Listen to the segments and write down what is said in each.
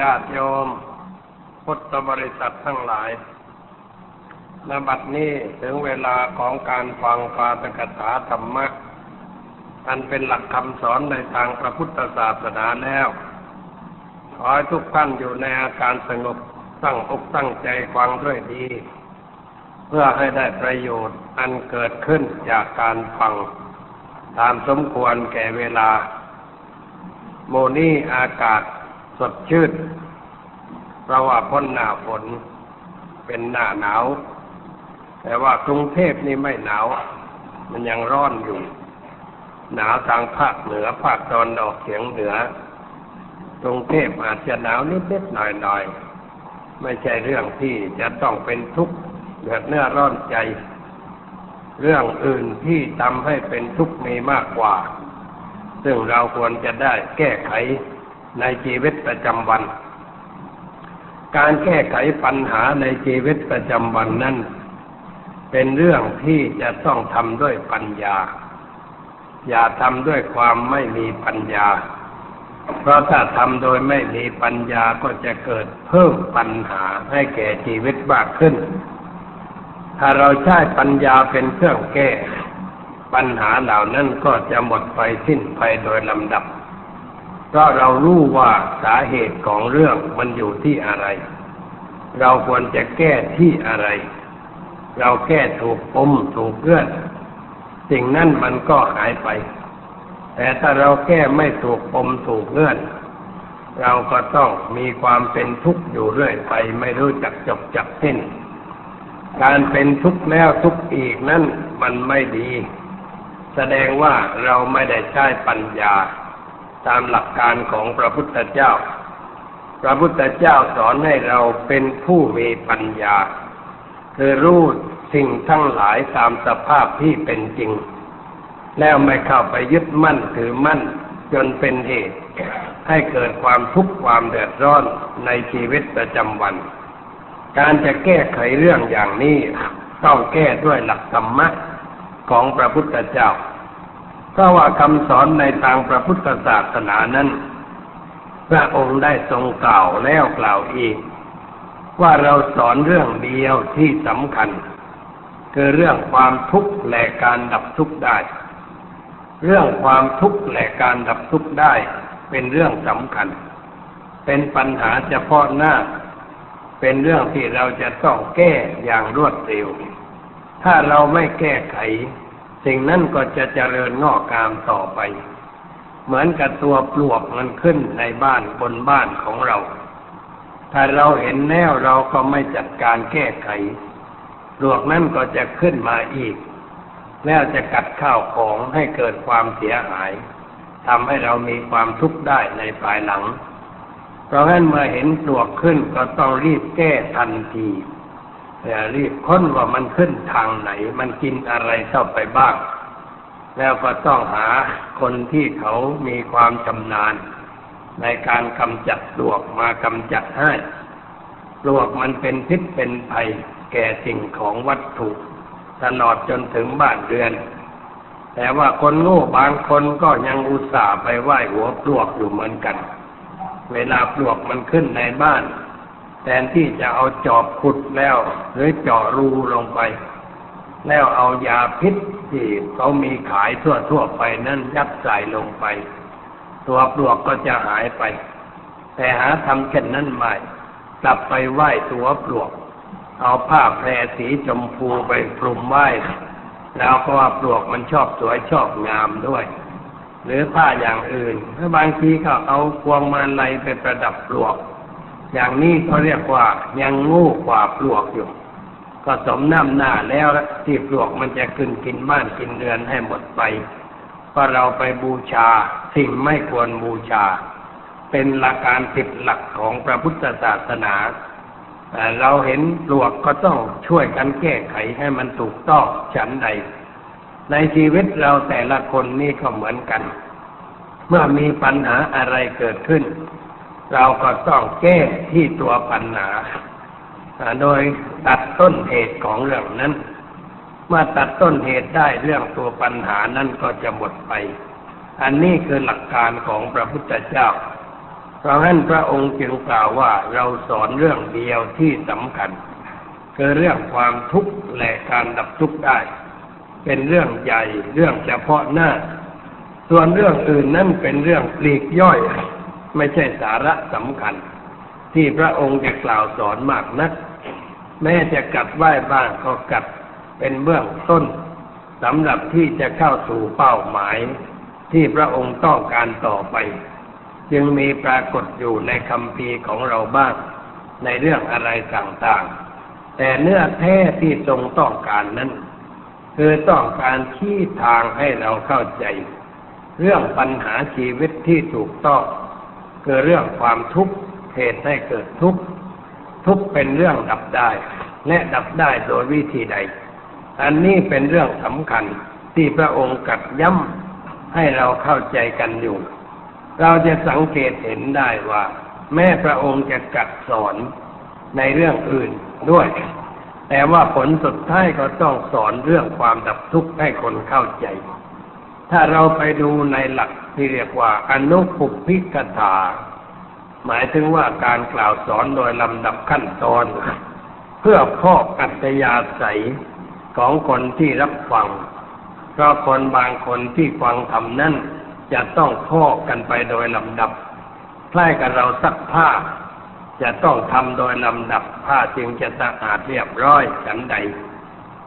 ญาติโยม พุทธบริษัททั้งหลายนบัดนี้ถึงเวลาของการฟังปาตกถาธรรมะ อันเป็นหลักคำสอนในทางพระพุทธศาสนาแล้ว ขอให้ทุกท่านอยู่ในอาการสงบตั้งอกตั้งใจฟังด้วยดี เพื่อให้ได้ประโยชน์อันเกิดขึ้นจากการฟัง ตามสมควรแก่เวลา โมนี่อากาศ สดชื่น เพราะว่าพ้นหน้าฝนเป็นหน้าหนาว แต่ว่ากรุงเทพนี่ไม่หนาว มันยังร้อนอยู่ หนาวทางภาคเหนือภาคตอนออกเฉียงเหนือกรุงเทพอาจจะหนาวนิดๆหน่อยๆไม่ใช่เรื่องที่จะต้องเป็นทุกข์เดือดเนื้อร้อนใจ เรื่องอื่นที่ทำให้เป็นทุกข์มีมากกว่า ซึ่งเราควรจะได้แก้ไข ในชีวิตประจำวัน การแก้ไขปัญหาในชีวิตประจำวันนั้น เป็นเรื่องที่จะต้องทำด้วยปัญญา อย่าทำด้วยความไม่มีปัญญา เพราะถ้าทำโดยไม่มีปัญญาก็จะเกิดเพิ่มปัญหาให้แก่ชีวิตมากขึ้น ถ้าเราใช้ปัญญาเป็นเครื่องแก้ ปัญหาเหล่านั้นก็จะหมดไปสิ้นไปโดยลำดับ เพราะเรารู้ว่าสาเหตุของเรื่องมันอยู่ที่อะไร เราควรจะแก้ที่อะไร เราแก้ถูกปมถูกเงื่อนสิ่งนั้นมันก็หายไป แต่ถ้าเราแก้ไม่ถูกปมถูกเงื่อน เราก็ต้องมีความเป็นทุกข์อยู่เรื่อยไปไม่รู้จักจบจักสิ้น การเป็นทุกข์แล้วทุกข์อีกนั้นมันไม่ดี แสดงว่าเราไม่ได้ใช้ปัญญา ตามหลักการของพระพุทธเจ้า พระพุทธเจ้าสอนให้เราเป็นผู้มีปัญญา คือรู้สิ่งทั้งหลายตามสภาพที่เป็นจริง แล้วไม่เข้าไปยึดมั่นถือมั่นจนเป็นเหตุ ให้เกิดความทุกข์ความเดือดร้อนในชีวิตประจำวัน การจะแก้ไขเรื่องอย่างนี้ ต้องแก้ด้วยหลักธรรมะของพระพุทธเจ้า เพราะว่าคำสอนในทางพระพุทธศาสนานั้น พระองค์ได้ทรงกล่าวแล้วกล่าวอีก ว่าเราสอนเรื่องเดียวที่สำคัญ คือเรื่องความทุกข์และการดับทุกข์ได้ เรื่องความทุกข์และการดับทุกข์ได้ เป็นเรื่องสำคัญ เป็นปัญหาเฉพาะหน้า เป็นเรื่องที่เราจะต้องแก้อย่างรวดเร็ว ถ้าเราไม่แก้ไข สิ่งนั้นก็จะเจริญงอกงามต่อไป เหมือนกับตัวปลวกมันขึ้นในบ้านบนบ้านของเรา ถ้าเราเห็นแนวเราก็ไม่จัดการแก้ไข ปลวกนั้นก็จะขึ้นมาอีก แล้วจะกัดข้าวของให้เกิดความเสียหายทำให้เรามีความทุกข์ได้ในภายหลัง เพราะฉะนั้นเมื่อเห็นปลวกขึ้นก็ต้องรีบแก้ทันที อย่ารีบค้นว่ามันขึ้นทางไหน มันกินอะไรเข้าไปบ้าง แล้วก็ต้องหาคนที่เขามีความชำนาญ ในการกำจัดปลวกมากำจัดให้ปลวกมันเป็นพิษเป็นภัยแก่สิ่งของวัตถุตลอดจนถึงบ้านเรือน แต่ว่าคนโง่บางคนก็ยังอุตส่าห์ไปไหว้หัวปลวกอยู่เหมือนกัน เวลาปลวกมันขึ้นในบ้าน แทนที่จะเอาจอบขุดแล้ว หรือเจาะรูลงไป แล้วเอายาพิษที่เขามีขายทั่วๆไปนั่นยัดใส่ลงไป ตัวปลวกก็จะหายไป แต่หาทำเช่นนั้นไม่กลับไปไหว้ตัวปลวก เอาผ้าแพรสีชมพูไปคลุมไหว้แล้วก็ว่าปลวกมันชอบสวยชอบงามด้วย หรือผ้าอย่างอื่นถ้าบางทีก็เอาพวงมาลัยไปประดับปลวก อย่างนี้เขาเรียกว่ายังงูกว่าปลวกอยู่ ก็สมน้ำหน้าแล้วที่ปลวกมันจะขึ้นกินบ้านกินเรือนให้หมดไปเพราะเราไปบูชาสิ่งไม่ควรบูชา เป็นหลักการผิดหลักของพระพุทธศาสนาเราเห็นปลวกก็ต้องช่วยกันแก้ไขให้มันถูกต้องฉันใด ในชีวิตเราแต่ละคนนี่ก็เหมือนกัน เมื่อมีปัญหาอะไรเกิดขึ้น เราก็ต้องแก้ที่ตัวปัญหาโดยตัดต้นเหตุของเรื่องนั้น เมื่อตัดต้นเหตุได้เรื่องตัวปัญหานั้นก็จะหมดไป อันนี้คือหลักการของพระพุทธเจ้า เพราะฉะนั้นพระองค์จึงกล่าวว่าเราสอนเรื่องเดียวที่สำคัญ คือเรื่องความทุกข์และการดับทุกข์ได้ เป็นเรื่องใหญ่เรื่องเฉพาะหน้า ส่วนเรื่องอื่นนั่นเป็นเรื่องปลีกย่อย ไม่ใช่สาระสำคัญ ที่พระองค์จะกล่าวสอนมากนัก แม้จะกัดไหว้บ้างก็กัดเป็นเบื้องต้นสำหรับที่จะเข้าสู่เป้าหมาย ที่พระองค์ต้องการต่อไป จึงมีปรากฏอยู่ในคำพีของเราบ้าง ในเรื่องอะไรต่างๆ แต่เนื้อแท้ที่ทรงต้องการนั้น คือต้องการชี้ทางให้เราเข้าใจ เรื่องปัญหาชีวิตที่ถูกต้อง คือเรื่องความทุกข์เหตุให้เกิดทุกข์ทุกข์เป็นเรื่องดับได้และดับได้โดยวิธีใด อันนี้เป็นเรื่องสำคัญที่พระองค์กัดย้ำให้เราเข้าใจกันอยู่ เราจะสังเกตเห็นได้ว่า แม่พระองค์จะกัดสอนในเรื่องอื่นด้วย แต่ว่าผลสุดท้ายก็ต้องสอนเรื่องความดับทุกข์ให้คนเข้าใจ ถ้าเราไปดูในหลัก ที่เรียกว่าอนุปุพิกถา หมายถึงว่าการกล่าวสอนโดยลำดับขั้นตอน เพื่อพอกอัตยาศัยของคนที่รับฟัง เพราะคนบางคนที่ฟังธรรมนั้นจะต้องพอกกันไปโดยลำดับคล้ายกับเราซักผ้า จะต้องทำโดยลำดับผ้าจึงจะสะอาดเรียบร้อยฉันใด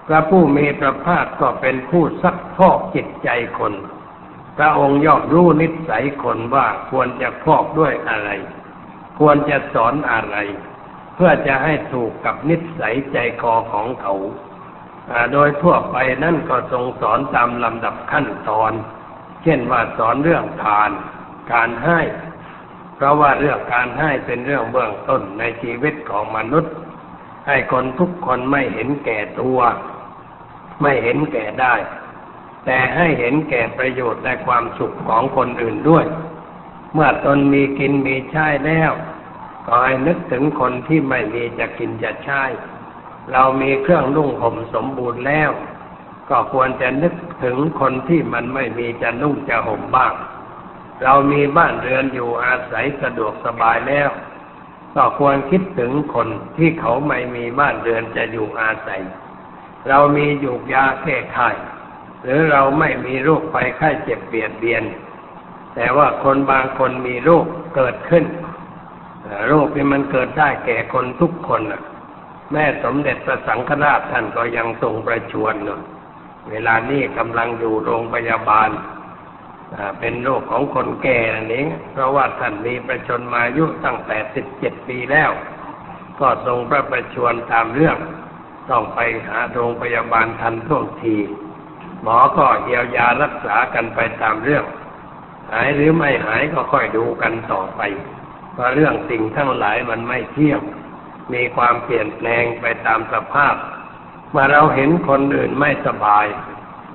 พระผู้มีพระภาคก็เป็นผู้ซักพอกจิตใจคน พระองค์ย่อมรู้นิสัยคนว่าควรจะพอกด้วยอะไร ควรจะสอนอะไร เพื่อจะให้ถูกกับนิสัยใจคอของเขา โดยทั่วไปนั่นก็ทรงสอนตามลำดับขั้นตอน เช่นว่าสอนเรื่องทาน การให้ เพราะว่าเรื่องการให้เป็นเรื่องเบื้องต้นในชีวิตของมนุษย์ ให้คนทุกคนไม่เห็นแก่ตัว ไม่เห็นแก่ได้ แต่ให้เห็นแก่ประโยชน์และความสุขของคนอื่นด้วย เมื่อตนมีกินมีใช้แล้วก็ให้นึกถึงคนที่ไม่มีจะกินจะใช้ เรามีเครื่องนุ่งห่มสมบูรณ์แล้ว ก็ควรจะนึกถึงคนที่มันไม่มีจะนุ่งจะห่มบ้าง เรามีบ้านเรือนอยู่อาศัยสะดวกสบายแล้ว ก็ควรคิดถึงคนที่เขาไม่มีบ้านเรือนจะอยู่อาศัย เรามีอยู่ยาแก้ไข หรือเราไม่มีโรคไปไข้เจ็บเบียดเบียน แต่ว่าคนบางคนมีโรคเกิดขึ้นโรคนี้มันเกิดได้แก่คนทุกคนแม่สมเด็จพระสังฆราชท่านก็ยังทรงประชวรเนเวลานี้กำลังอยู่โรงพยาบาลเป็นโรคของคนแก่นั่นเองเพราะว่าท่านมีประชนมายุตั้งแต่สิบเจ็ดปีแล้ว ก็ทรงพระประชวรตามเรื่อง ต้องไปหาโรงพยาบาลทันท่วงที หมอก็เยียวยารักษากันไปตามเรื่อง หายหรือไม่หายก็ค่อยดูกันต่อไปเพราะเรื่องสิ่งทั้งหลายมันไม่เที่ยงมีความเปลี่ยนแปลงไปตามสภาพ เมื่อเราเห็นคนอื่นไม่สบาย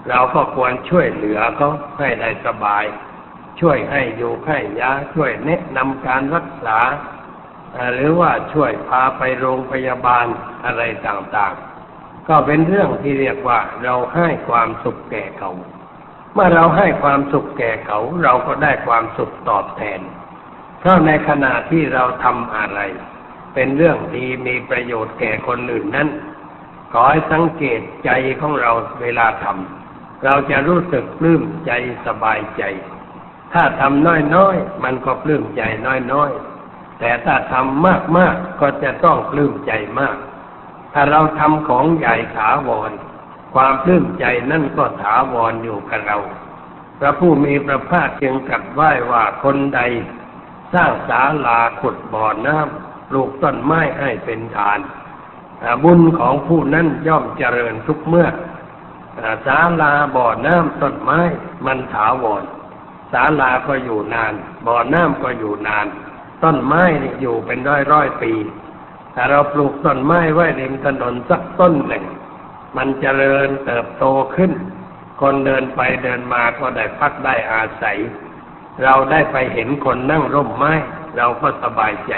เราก็ควรช่วยเหลือเขาให้ได้สบาย ช่วยให้อยู่ให้ยาช่วยแนะนำการรักษา หรือว่าช่วยพาไปโรงพยาบาลอะไรต่างๆ ก็เป็นเรื่องที่เรียกว่าเราให้ความสุขแก่เขา เมื่อเราให้ความสุขแก่เขา เราก็ได้ความสุขตอบแทน เพราะในขณะที่เราทำอะไร เป็นเรื่องดีมีประโยชน์แก่คนอื่นนั้นขอให้สังเกตใจของเราเวลาทำเราจะรู้สึกปลื้มใจสบายใจ ถ้าทำน้อยๆมันก็ปลื้มใจน้อยๆแต่ถ้าทำมากๆก็จะต้องปลื้มใจมาก ถ้าเราทำของใหญ่ถาวร ความปลื้มใจนั่นก็ถาวรอยู่กับเรา พระผู้มีพระภาคจึงตรัสไว้ว่าคนใด สร้างศาลาขุดบ่อน้ำปลูกต้นไม้ให้เป็นทาน บุญของผู้นั้นย่อมเจริญทุกเมื่อศาลาบ่อน้ำต้นไม้มันถาวรศาลาก็อยู่นาน บ่อน้ำก็อยู่นาน ต้นไม้นี่อยู่เป็นร้อยร้อยปี ถ้าเราปลูกต้นไม้ไว้ริมถนนสักต้นหนึ่ง มันเจริญเติบโตขึ้น คนเดินไปเดินมาก็ได้พักได้อาศัย เราได้ไปเห็นคนนั่งร่มไม้ เราก็สบายใจ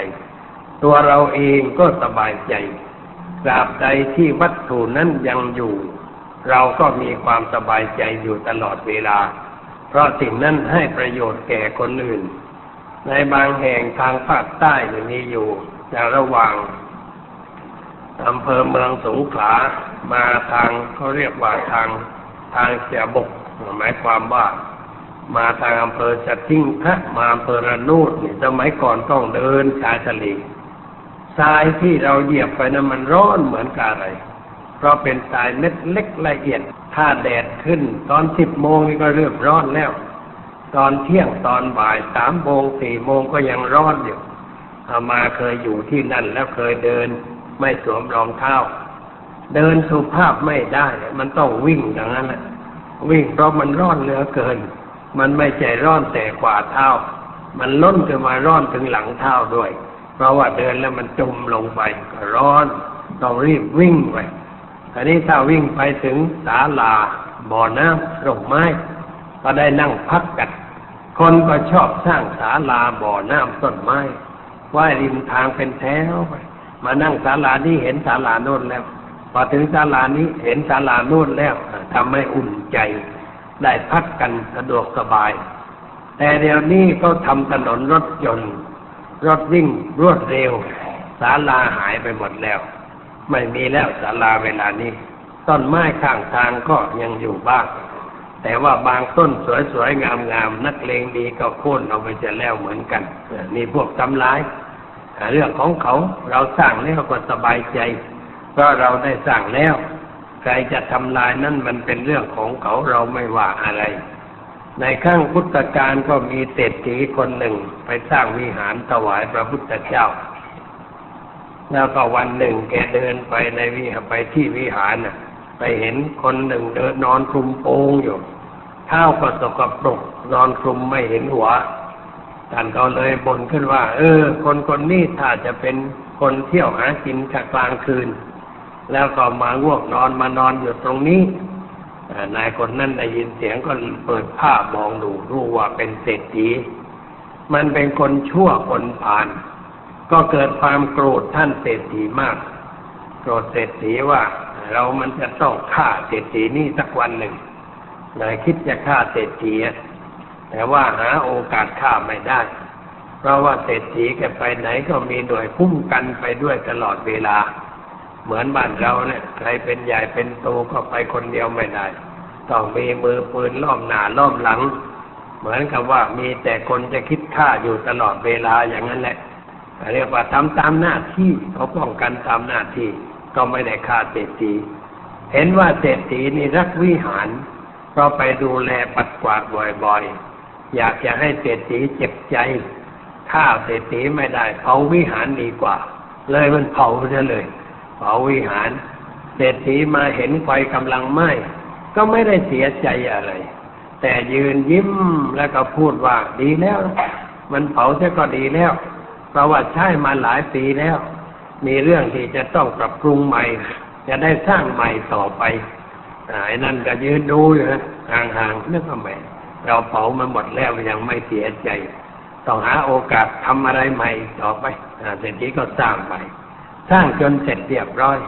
ตัวเราเองก็สบายใจตราบใดที่วัตถุนั้นยังอยู่ เราก็มีความสบายใจอยู่ตลอดเวลา เพราะสิ่งนั้นให้ประโยชน์แก่คนอื่น ในบางแห่งทางภาคใต้มีอยู่ในระหว่าง อำเภอเมืองสงขลามาทางเขาเรียกว่าทางทางเสียบกหมายความว่ามาทางอำเภอสติ้งพระมาอำเภอระนูดนี่สมัยก่อนต้องเดินชายทะเลทรายที่เราเหยียบไปนั้นมันร้อนเหมือนกับอะไร เพราะเป็นทรายเม็ดเล็กละเอียด ถ้าแดดขึ้น ตอนสิบโมงนี่ก็เริ่มร้อนแล้ว ตอนเที่ยงตอนบ่ายสามโมงสี่โมงก็ยังร้อนอยู่อามาเคยอยู่ที่นั่นแล้วเคยเดิน ไม่สวมรองเท้า เดินสุภาพไม่ได้ มันต้องวิ่งอย่างนั้นแหละวิ่งเพราะมันร้อนเหลือเกิน มันไม่ใจร้อนแต่กว่าเท้า มันล้นขึ้นมาร้อนถึงหลังเท้าด้วย เพราะว่าเดินแล้วมันจมลงไปก็ร้อน ต้องรีบวิ่งไปอันนี้ถ้าวิ่งไปถึงศาลาบ่อน้ำร่มไม้ ก็ได้นั่งพักกันคนก็ชอบสร้างศาลาบ่อน้ำต้นไม้ไว้ริมทางเป็นแถวไป มานั่งศาลานี้เห็นศาลาโน่นแล้วพอถึงศาลานี้เห็นศาลาโน่นแล้วทำให้อุ่นใจ ได้พักกันสะดวกสบาย แต่เดี๋ยวนี้เขาทำถนนรถยนต์ รถวิ่งรวดเร็วศาลาหายไปหมดแล้ว ไม่มีแล้วศาลาเวลานี้ ต้นไม้ข้างทางก็ยังอยู่บ้างแต่ว่าบางต้นสวยๆงามๆนักเลงดีก็โค่นเอาไปจะแล้วเหมือนกันนี่พวกทำร้าย เรื่องของเขาเราสร้างแล้วก็สบายใจ เพราะเราได้สร้างแล้ว ใครจะทำลายนั่นมันเป็นเรื่องของเขาเราไม่ว่าอะไร ในข้างพุทธกาลก็มีเศรษฐีคนหนึ่งไปสร้างวิหารถวายพระพุทธเจ้า แล้วก็วันหนึ่งแกเดินไปในวิหารไปที่วิหารน่ะ ไปเห็นคนหนึ่งเดินนอนคลุมโปงอยู่เท้าก็สกปรกนอนคลุมไม่เห็นหัว ท่านก็เลยบ่นขึ้นว่า เออ คนคนนี้ถ้าจะเป็นคนเที่ยวหากินกลางคืน แล้วก็มาง่วงนอนมานอนอยู่ตรงนี้นายคนนั้นได้ยินเสียงก็เปิดผ้ามองดูรู้ว่าเป็นเศรษฐีมันเป็นคนชั่วคนผ่าน ก็เกิดความโกรธท่านเศรษฐีมาก โกรธเศรษฐีว่า เรามันจะต้องฆ่าเศรษฐีนี่สักวันหนึ่งเลยคิดจะฆ่าเศรษฐี แต่ว่าหาโอกาสฆ่าไม่ได้ เพราะว่าเศรษฐีแกไปไหนก็มีหน่วยคุ้มกันไปด้วยตลอดเวลา เหมือนบ้านเราเนี่ยใครเป็นใหญ่เป็นโตก็ไปคนเดียวไม่ได้ ต้องมีมือปืนล้อมหน้าล้อมหลัง เหมือนกับว่ามีแต่คนจะคิดฆ่าอยู่ตลอดเวลาอย่างนั้นแหละเรียกว่าทำตามหน้าที่เขาป้องกันตามหน้าที่ก็ไม่ได้ฆ่าเศรษฐีเห็นว่าเศรษฐีนี่รักวิหาร เพราะไปดูแลปัดกวาดบ่อยๆ อยากจะให้เศรษฐีเจ็บใจฆ่าเศรษฐีไม่ได้เผาวิหารดีกว่า เลยมันเผาซะเลย เผาวิหาร เศรษฐีมาเห็นไฟกำลังไหม้ก็ไม่ได้เสียใจอะไร แต่ยืนยิ้มแล้วก็พูดว่าดีแล้ว มันเผาซะก็ดีแล้วเพราะว่าใช้มาหลายปีแล้ว มีเรื่องที่จะต้องปรับปรุงใหม่ จะได้สร้างใหม่ต่อไปไอ้นั่นก็ยืนดูอยู่นะห่างๆนึกว่าแหม เราเผามาหมดแล้วยังไม่เสียใจ ต้องหาโอกาสทำอะไรใหม่ต่อไปเสร็จทีก็สร้างไป สร้างจนเสร็จเรียบร้อย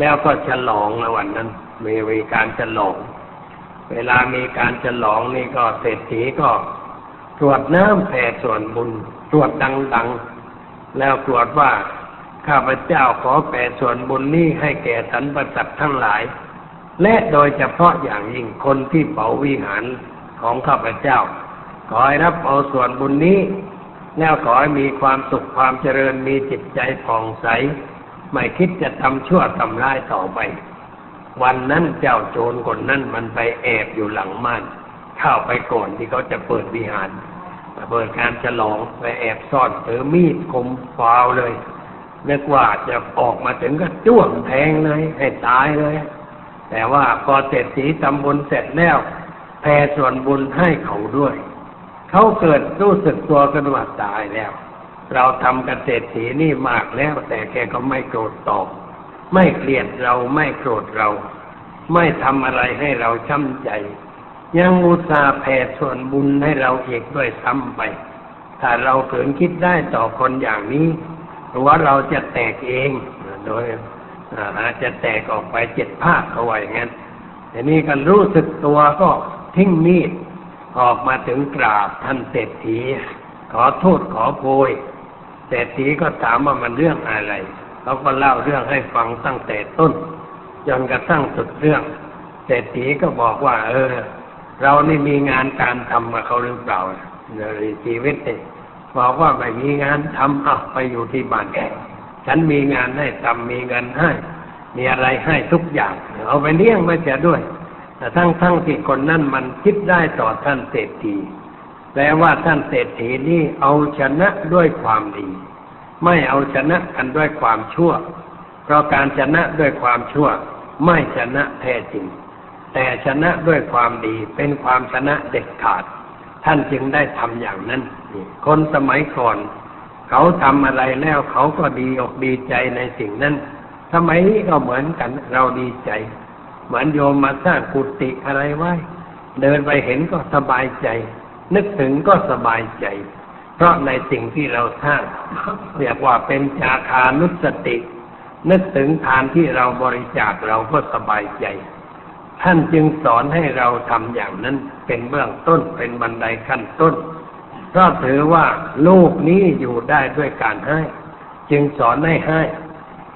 แล้วก็ฉลองในวันนั้นมีวิการฉลอง เวลามีการฉลองนี่ก็เศรษฐีก็ตรวจน้ำแผ่ส่วนบุญตรวจดังๆ แล้วตรวจว่าข้าพเจ้าขอแผ่ส่วนบุญนี้ให้แก่สรรพสัตว์ทั้งหลาย และโดยเฉพาะอย่างยิ่งคนที่เผาวิหาร ของข้าพเจ้า ขอให้รับเอาส่วนบุญนี้แล้วขอให้มีความสุขความเจริญมีจิตใจผ่องใส ไม่คิดจะทำชั่วทำร้ายต่อไป วันนั้นเจ้าโจรคนนั้นมันไปแอบอยู่หลังม่านเข้าไปก่อนที่เขาจะเปิดวิหารเปิดการฉลองไปแอบซ่อนถือมีดคมฟาวเลยนึกว่าจะออกมาถึงก็จ้วงแทงเลยให้ตายเลย แต่ว่าพอเสร็จสีทำบุญเสร็จแล้ว แผ่ส่วนบุญให้เขาด้วย เขาเกิดรู้สึกตัวกันว่าตายแล้ว เราทำกเกษตรสีนี่มากแล้ว แต่แกก็ไม่โกรธตอบ ไม่เกลียดเราไม่โกรธเรา ไม่ทำอะไรให้เราช้ำใจ ยังอุตส่าห์แผ่ส่วนบุญให้เราเอกด้วยซ้ำไป ถ้าเราเกินคิดได้ต่อคนอย่างนี้หรือว่าเราจะแตกเองโดยอาจจะแตกออกไปเจ็ดภาคเอาไว้งั้นแต่นี่กันรู้สึกตัวก็ ทิ้งมีดออกมาถึงกราบท่านเศรษฐี ขอโทษขอโพยเศรษฐีก็ถามว่ามันเรื่องอะไรเขาก็เล่าเรื่องให้ฟังตั้งแต่ต้นจนกระทั่งสุดเรื่อง เศรษฐีก็บอกว่า เออ เรานี่มีงานการทำมาเขาหรือเปล่าในชีวิตเนี่ยบอกว่าไม่มีงานทำเอาไปอยู่ที่บ้านแกฉันมีงานให้ทำมีเงินให้ มีอะไรให้ทุกอย่าง เอาไปเลี้ยงมาเสียด้วย แต่ทั้งทั้งที่คนนั้นมันคิดได้ต่อท่านเศรษฐีแปลว่าท่านเศรษฐีนี่เอาชนะด้วยความดี ไม่เอาชนะกันด้วยความชั่ว เพราะการชนะด้วยความชั่ว ไม่ชนะแท้จริง แต่ชนะด้วยความดีเป็นความชนะเด็ดขาด ท่านจึงได้ทำอย่างนั้น คนสมัยก่อน เขาทำอะไรแล้วเขาก็ดีอกดีใจในสิ่งนั้นสมัยนี้ก็เหมือนกันเราดีใจ เหมือนโยมมาสร้างกุฏิอะไรไว้ เดินไปเห็นก็สบายใจ นึกถึงก็สบายใจ เพราะในสิ่งที่เราสร้าง เรียกว่าเป็นจาคานุสติ นึกถึงทานที่เราบริจาคเราก็สบายใจ ท่านจึงสอนให้เราทำอย่างนั้นเป็นเบื้องต้นเป็นบันไดขั้นต้นเพราะถือว่าโลกนี้อยู่ได้ด้วยการให้ จึงสอนให้ให้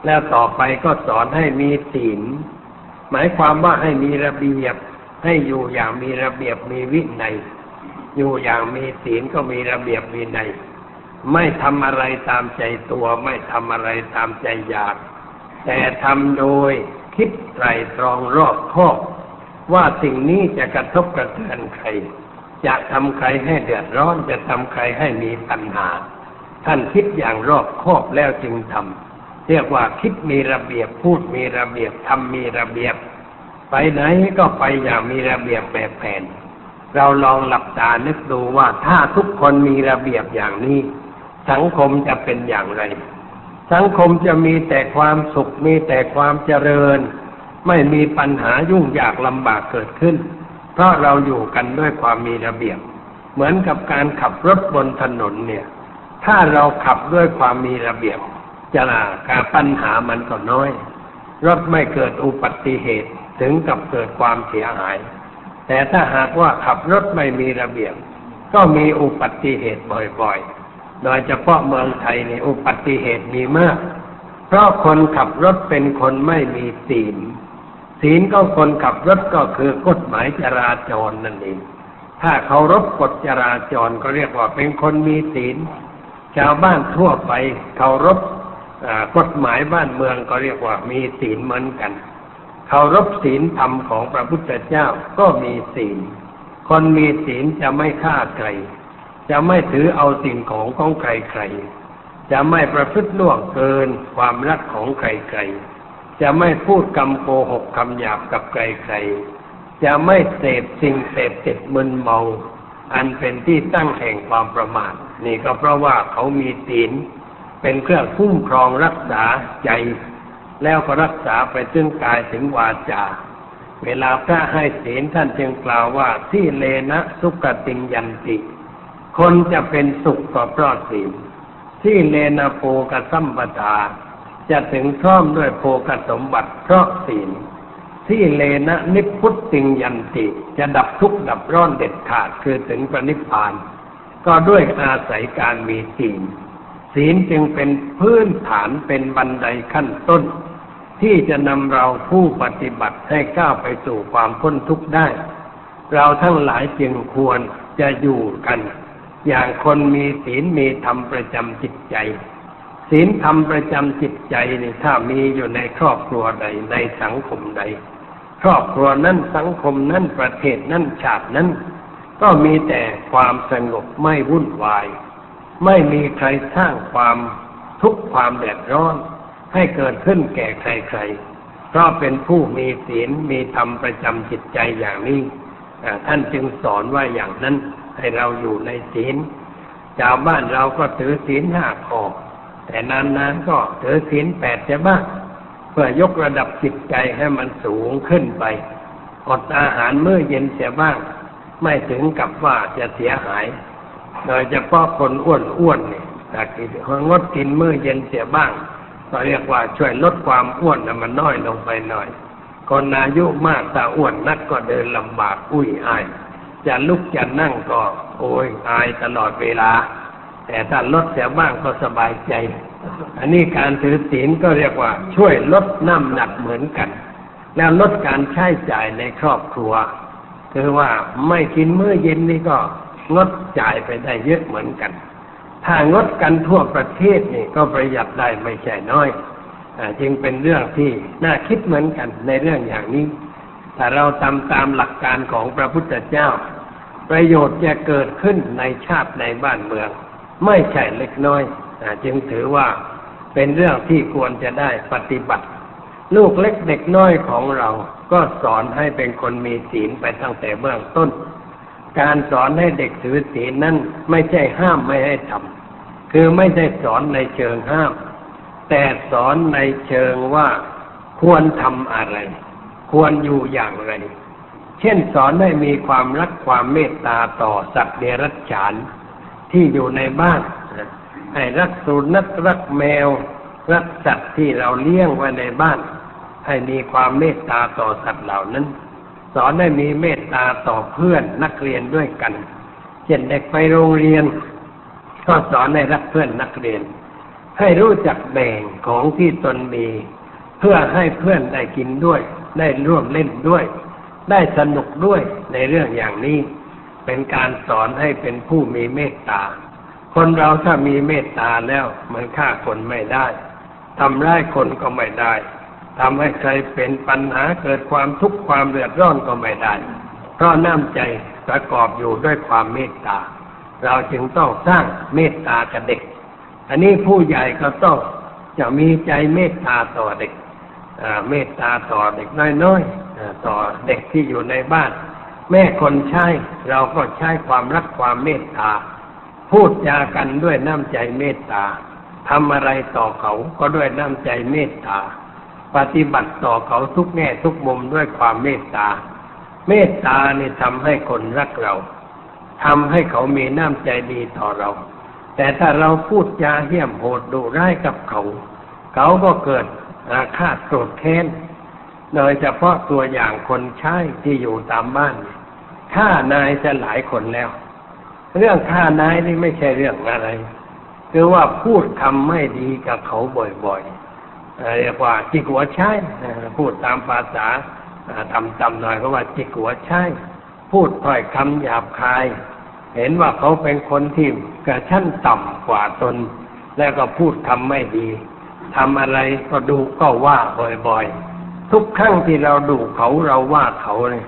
แล้วต่อไปก็สอนให้มีศีล หมายความว่าให้มีระเบียบ ให้อยู่อย่างมีระเบียบมีวินัยอยู่อย่างมีศีลก็มีระเบียบวินัยไม่ทำอะไรตามใจตัว ไม่ทำอะไรตามใจอยาก แต่ทำโดยคิดไตรตรองรอบคอบว่าสิ่งนี้จะกระทบกระเทือนใคร จะทำใครให้เดือดร้อนจะทำใครให้มีปัญหา ท่านคิดอย่างรอบคอบแล้วจึงทำ เรียกว่าคิดมีระเบียบพูดมีระเบียบทำมีระเบียบ ไปไหนก็ไปอย่างมีระเบียบแบบแผน เราลองหลับตานึกดูว่าถ้าทุกคนมีระเบียบอย่างนี้ สังคมจะเป็นอย่างไร สังคมจะมีแต่ความสุขมีแต่ความเจริญ ไม่มีปัญหายุ่งยากลำบากเกิดขึ้น เพราะเราอยู่กันด้วยความมีระเบียบ เหมือนกับการขับรถบนถนนเนี่ย ถ้าเราขับด้วยความมีระเบียบ จะการปัญหามันก็น้อย รถไม่เกิดอุบัติเหตุถึงกับเกิดความเสียหาย แต่ถ้าหากว่าขับรถไม่มีระเบียบ ก็มีอุบัติเหตุบ่อยๆ โดยเฉพาะเมืองไทยในอุบัติเหตุมีมาก เพราะคนขับรถเป็นคนไม่มีศีล ศีลก็คนขับรถก็คือกฎหมายจราจรนั่นเอง ถ้าเคารพกฎจราจรก็เรียกว่าเป็นคนมีศีล ชาวบ้านทั่วไปเคารพ กฎหมายบ้านเมืองก็เรียกว่ามีศีลเหมือนกันเคารพศีลธรรมของพระพุทธเจ้าก็มีศีล คนมีศีลจะไม่ฆ่าใคร จะไม่ถือเอาสิ่งของของใครๆจะไม่ประพฤติล่วงเกินความรักของใครๆจะไม่พูดคำโกหกคำหยาบกับใครๆจะไม่เสพสิ่งเสพติดมึนเมา อันเป็นที่ตั้งแห่งความประมาทนี่ก็เพราะว่าเขามีศีล เป็นเครื่องคุ้มครองรักษาใจ แล้วก็รักษาไปถึงกายถึงวาจา เวลาพระให้ศีลท่านจึงกล่าวว่าที่เลนะสุกติงยันติ คนจะเป็นสุขก็เพราะศีลที่เลนะโภกสัมปทาจะถึงพร้อมด้วยโภกสมบัติเพราะศีลที่เลนะนิพพุตติงยันติ จะดับทุกข์ดับร้อนเด็ดขาดคือถึงพระนิพพาน ก็ด้วยอาศัยการมีศีล ศีลจึงเป็นพื้นฐานเป็นบันไดขั้นต้น ที่จะนำเราผู้ปฏิบัติให้ก้าวไปสู่ความพ้นทุกข์ได้ เราทั้งหลายจึงควรจะอยู่กัน อย่างคนมีศีลมีธรรมประจำจิตใจ ศีลธรรมประจำจิตใจนี่ถ้ามีอยู่ในครอบครัวใดในสังคมใด ครอบครัวนั้นสังคมนั้นประเทศนั้นชาตินั้น ก็มีแต่ความสงบไม่วุ่นวาย ไม่มีใครสร้างความทุกข์ความเดือดร้อน ให้เกิดขึ้นแก่ใครๆ เพราะเป็นผู้มีศีลมีธรรมประจำจิตใจอย่างนี้ท่านจึงสอนว่าอย่างนั้นให้เราอยู่ในศีลชาวบ้านเราก็ถือศีลห้าข้อแต่นานๆก็ถือศีลแปดจะบ้างเพื่อยกระดับจิตใจให้มันสูงขึ้นไปอดอาหารมื้อเย็นเสียบ้าง ไม่ถึงกับว่าจะเสียหาย โดยเฉพาะคนอ้วนๆเนี่ยถ้ากินงดกินมื้อเย็นเสียบ้างก็เรียกว่าช่วยลดความอ้วนน่ะมันน้อยลงไปหน่อย คนอายุมากถ้าอ้วนนักก็เดินลำบากอุ้ยอาย จะลุกจะนั่งก็โอยอายตลอดเวลา แต่ถ้าลดเสียบ้างก็สบายใจ อันนี้การถือศีลก็เรียกว่า ช่วยลดน้ำหนักเหมือนกัน แล้วลดการใช้จ่ายในครอบครัว คือว่าไม่กินมื้อเย็นนี่ก็ งดจ่ายไปได้เยอะเหมือนกัน ถ้างดกันทั่วประเทศนี่ก็ประหยัดได้ไม่ใช่น้อยอจึงเป็นเรื่องที่น่าคิดเหมือนกันในเรื่องอย่างนี้ ถ้าเราทำตามหลักการของพระพุทธเจ้า ประโยชน์จะเกิดขึ้นในชาติในบ้านเมือง ไม่ใช่เล็กน้อยอจึงถือว่าเป็นเรื่องที่ควรจะได้ปฏิบัติ ลูกเล็กเด็กน้อยของเราก็สอนให้เป็นคนมีศีลไปตั้งแต่เบื้องต้น การสอนให้เด็กถือศีลนั้นไม่ใช่ห้ามไม่ให้ทำคือไม่ได้สอนในเชิงห้าม แต่สอนในเชิงว่าควรทำอะไร ควรอยู่อย่างไร เช่นสอนให้มีความรักความเมตตาต่อสัตว์เดรัจฉานที่อยู่ในบ้านให้รักสุนัขรักแมว รักสัตว์ที่เราเลี้ยงไว้ในบ้าน ให้มีความเมตตาต่อสัตว์เหล่านั้น สอนให้มีเมตตาต่อเพื่อนนักเรียนด้วยกัน เช่นเด็กไปโรงเรียน ก็สอนให้รักเพื่อนนักเรียน ให้รู้จักแบ่งของที่ตนมี เพื่อให้เพื่อนได้กินด้วย ได้ร่วมเล่นด้วย ได้สนุกด้วยในเรื่องอย่างนี้ เป็นการสอนให้เป็นผู้มีเมตตา คนเราถ้ามีเมตตาแล้วมันฆ่าคนไม่ได้ทำร้ายคนก็ไม่ได้ ทำให้ใครเป็นปัญหาเกิดความทุกข์ความเดือดร้อนก็ไม่ได้ เพราะน้ำใจประกอบอยู่ด้วยความเมตตา เราจึงต้องสร้างเมตตากับเด็ก อันนี้ผู้ใหญ่ก็ต้องจะมีใจเมตตาต่อเด็กเมตตาต่อเด็กน้อยๆต่อเด็กที่อยู่ในบ้าน แม่คนใช้เราก็ใช้ความรักความเมตตา พูดจากันด้วยน้ำใจเมตตาทำอะไรต่อเขาก็ด้วยน้ำใจเมตตา ปฏิบัติต่อเขาทุกแง่ทุกมุมด้วยความเมตตา เมตตาเนี่ยทำให้คนรักเราทำให้เขามีน้ำใจดีต่อเรา แต่ถ้าเราพูดจาเหี้ยมโหดดุร้ายกับเขา เขาก็เกิดอาฆาตโกรธแค้น โดยเฉพาะตัวอย่างคนใช้ที่อยู่ตามบ้านฆ่านายจะหลายคนแล้ว เรื่องฆ่านายนี่ไม่ใช่เรื่องอะไร คือว่าพูดคำไม่ดีกับเขาบ่อยๆ เรียกว่าจิกหัวใช้พูดตามภาษาทำจำหน่อยก็ว่าจิกหัวใช้พูดถ้อยคำหยาบคาย เห็นว่าเขาเป็นคนที่กระชั้นต่ำกว่าตน แล้วก็พูดคำไม่ดีทำอะไรก็ดูก็ว่าบ่อยๆ ทุกครั้งที่เราดูเขาเราว่าเขาเนี่ย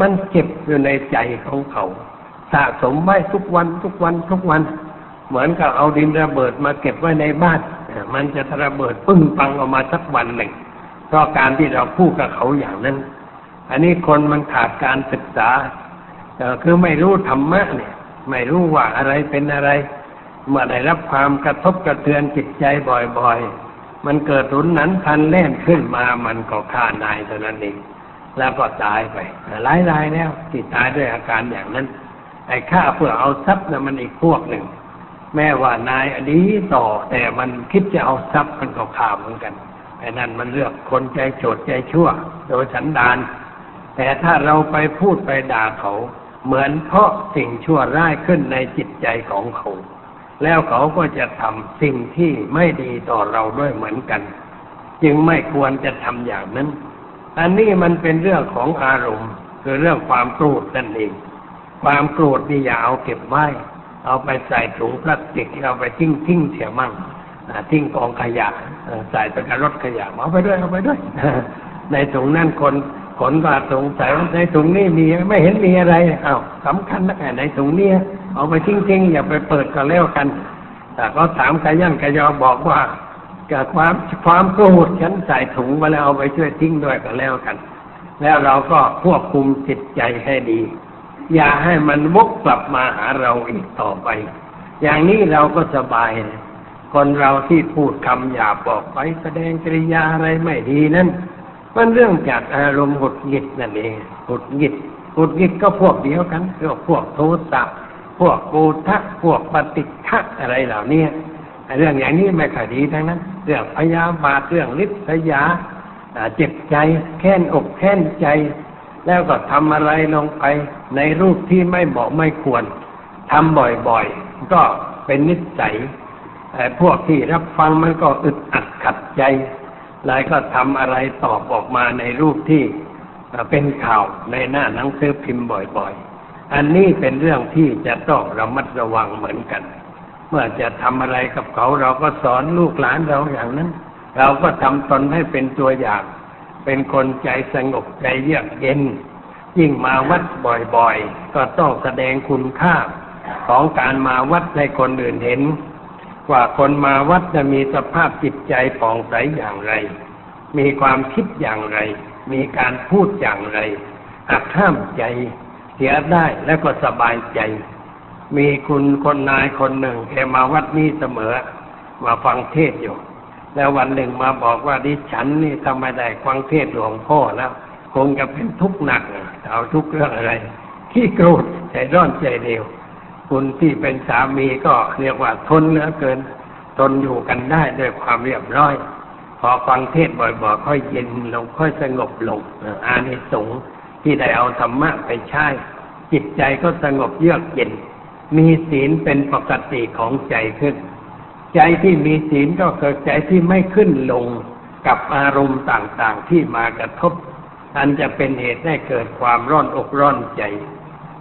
มันเก็บอยู่ในใจของเขาสะสมไว้ทุกวันทุกวันทุกวัน เหมือนกับเอาดินระเบิดมาเก็บไว้ในบ้าน มันจะระเบิดปึ้งปังออกมาสักวันหนึ่ง เพราะการที่เราพูดกับเขาอย่างนั้น อันนี้คนมันขาดการศึกษาคือไม่รู้ธรรมะเนี่ย ไม่รู้ว่าอะไรเป็นอะไร เมื่อได้รับความกระทบกระเทือนจิตใจบ่อยๆ มันเกิดรุนนั้นทันแล่นขึ้นมามันก็ฆ่านายเท่านั้นเองแล้วก็ตายไปหลายรายแล้วที่ตายด้วยอาการอย่างนั้น ไอ้ฆ่าเพื่อเอาทรัพย์นะมันอีกพวกหนึ่ง แม้ว่านายอดีต่อแต่มันคิดจะเอาทรัพย์มันก็ข่าเหมือนกันไอ้นั่นมันเลือกคนใจโฉดใจชั่ว โดยสันดาน แต่ถ้าเราไปพูดไปด่าเขา เหมือนเพราะสิ่งชั่วร้ายขึ้นในจิตใจของเขา แล้วเขาก็จะทำสิ่งที่ไม่ดีต่อเราด้วยเหมือนกัน จึงไม่ควรจะทำอย่างนั้น อันนี้มันเป็นเรื่องของอารมณ์ คือเรื่องความโกรธนั่นเอง ความโกรธนี่อย่าเอาเก็บไว้ เอาไปใส่ถุงพลาสติกเอาไปทิ้งทิ้งเสียมั่งทิ้งกองขยะใส่ไปกับรถขยะเอาไปด้วยเอาไปด้วย ในถุงนั่นคนขนก็สงสัยว่ในถุงนี้มีไม่เห็นมีอะไรอ้าวสำคัญนักในถุงนี้เอาไปทิ้งทิ้งอย่าไปเปิดก็แล้วกันแต่ก็ถามกายันกายอบอกว่ากับความความโกรธฉันใส่ถุงมาแล้วเอาไปช่วยทิ้งด้วยก็แล้วกัน แล้วเราก็ควบคุมจิตใจให้ดี อย่าให้มันวกกลับมาหาเราอีกต่อไป อย่างนี้เราก็สบาย คนเราที่พูดคำหยาบบอกไปแสดงกริยาอะไรไม่ดีนั้นมันเรื่องจากอารมณ์หดหงิดนั่นเองหดหงิดหดหงิดก็พวกเดียวกันพวกพวกโทสะพวกโกทักพวกปฏิฆะอะไรเหล่านี้เรื่องอย่างนี้ไม่ค่อยดีทั้งนั้น เรื่องพยาบาทเรื่องลิษยาเจ็บใจ แค้นอกแค้นใจ แล้วก็ทำอะไรลงไปในรูปที่ไม่เหมาะไม่ควรทำบ่อยๆ ก็เป็นนิสัยแต่พวกที่รับฟังมันก็อึดอัดขัดใจหลายก็ทำอะไรตอบออกมาในรูปที่เป็นข่าวในหน้าหนังสือพิมพ์บ่อยๆ อันนี้เป็นเรื่องที่จะต้องระมัดระวังเหมือนกัน เมื่อจะทำอะไรกับเขาเราก็สอนลูกหลานเราอย่างนั้น เราก็ทำตนให้เป็นตัวอย่าง เป็นคนใจสงบใจเยือกเย็น ยิ่งมาวัดบ่อยๆ ก็ต้องแสดงคุณค่าของการมาวัดให้คนอื่นเห็น ว่าคนมาวัดจะมีสภาพจิตใจป่องใสอย่างไร มีความคิดอย่างไร มีการพูดอย่างไรหักห้ามใจเสียได้แล้วก็สบายใจ มีคุณคนนายคนหนึ่งแกมาวัดนี้เสมอ มาฟังเทศอยู่ แล้ววันหนึ่งมาบอกว่าดิฉันนี่ทำไมได้ฟังเทศหลวงพ่อแล้ว คงจะเป็นทุกข์หนักเอาทุกเรื่องอะไรขี้โกรธใจร้อนใจเร็วคุณที่เป็นสามีก็เรียกว่าทนเหลือเกิน ทนอยู่กันได้ด้วยความเรียบร้อย พอฟังเทศบ่อยๆค่อยเย็นลงค่อยสงบลงอานิสงส์ที่ได้เอาธรรมะไปใช้ จิตใจก็สงบเยือกเย็น มีศีลเป็นปกติของใจขึ้น ใจที่มีศีลก็คือใจที่ไม่ขึ้นลงกับอารมณ์ต่างๆที่มากระทบ อันจะเป็นเหตุให้เกิดความร้อนอกร้อนใจ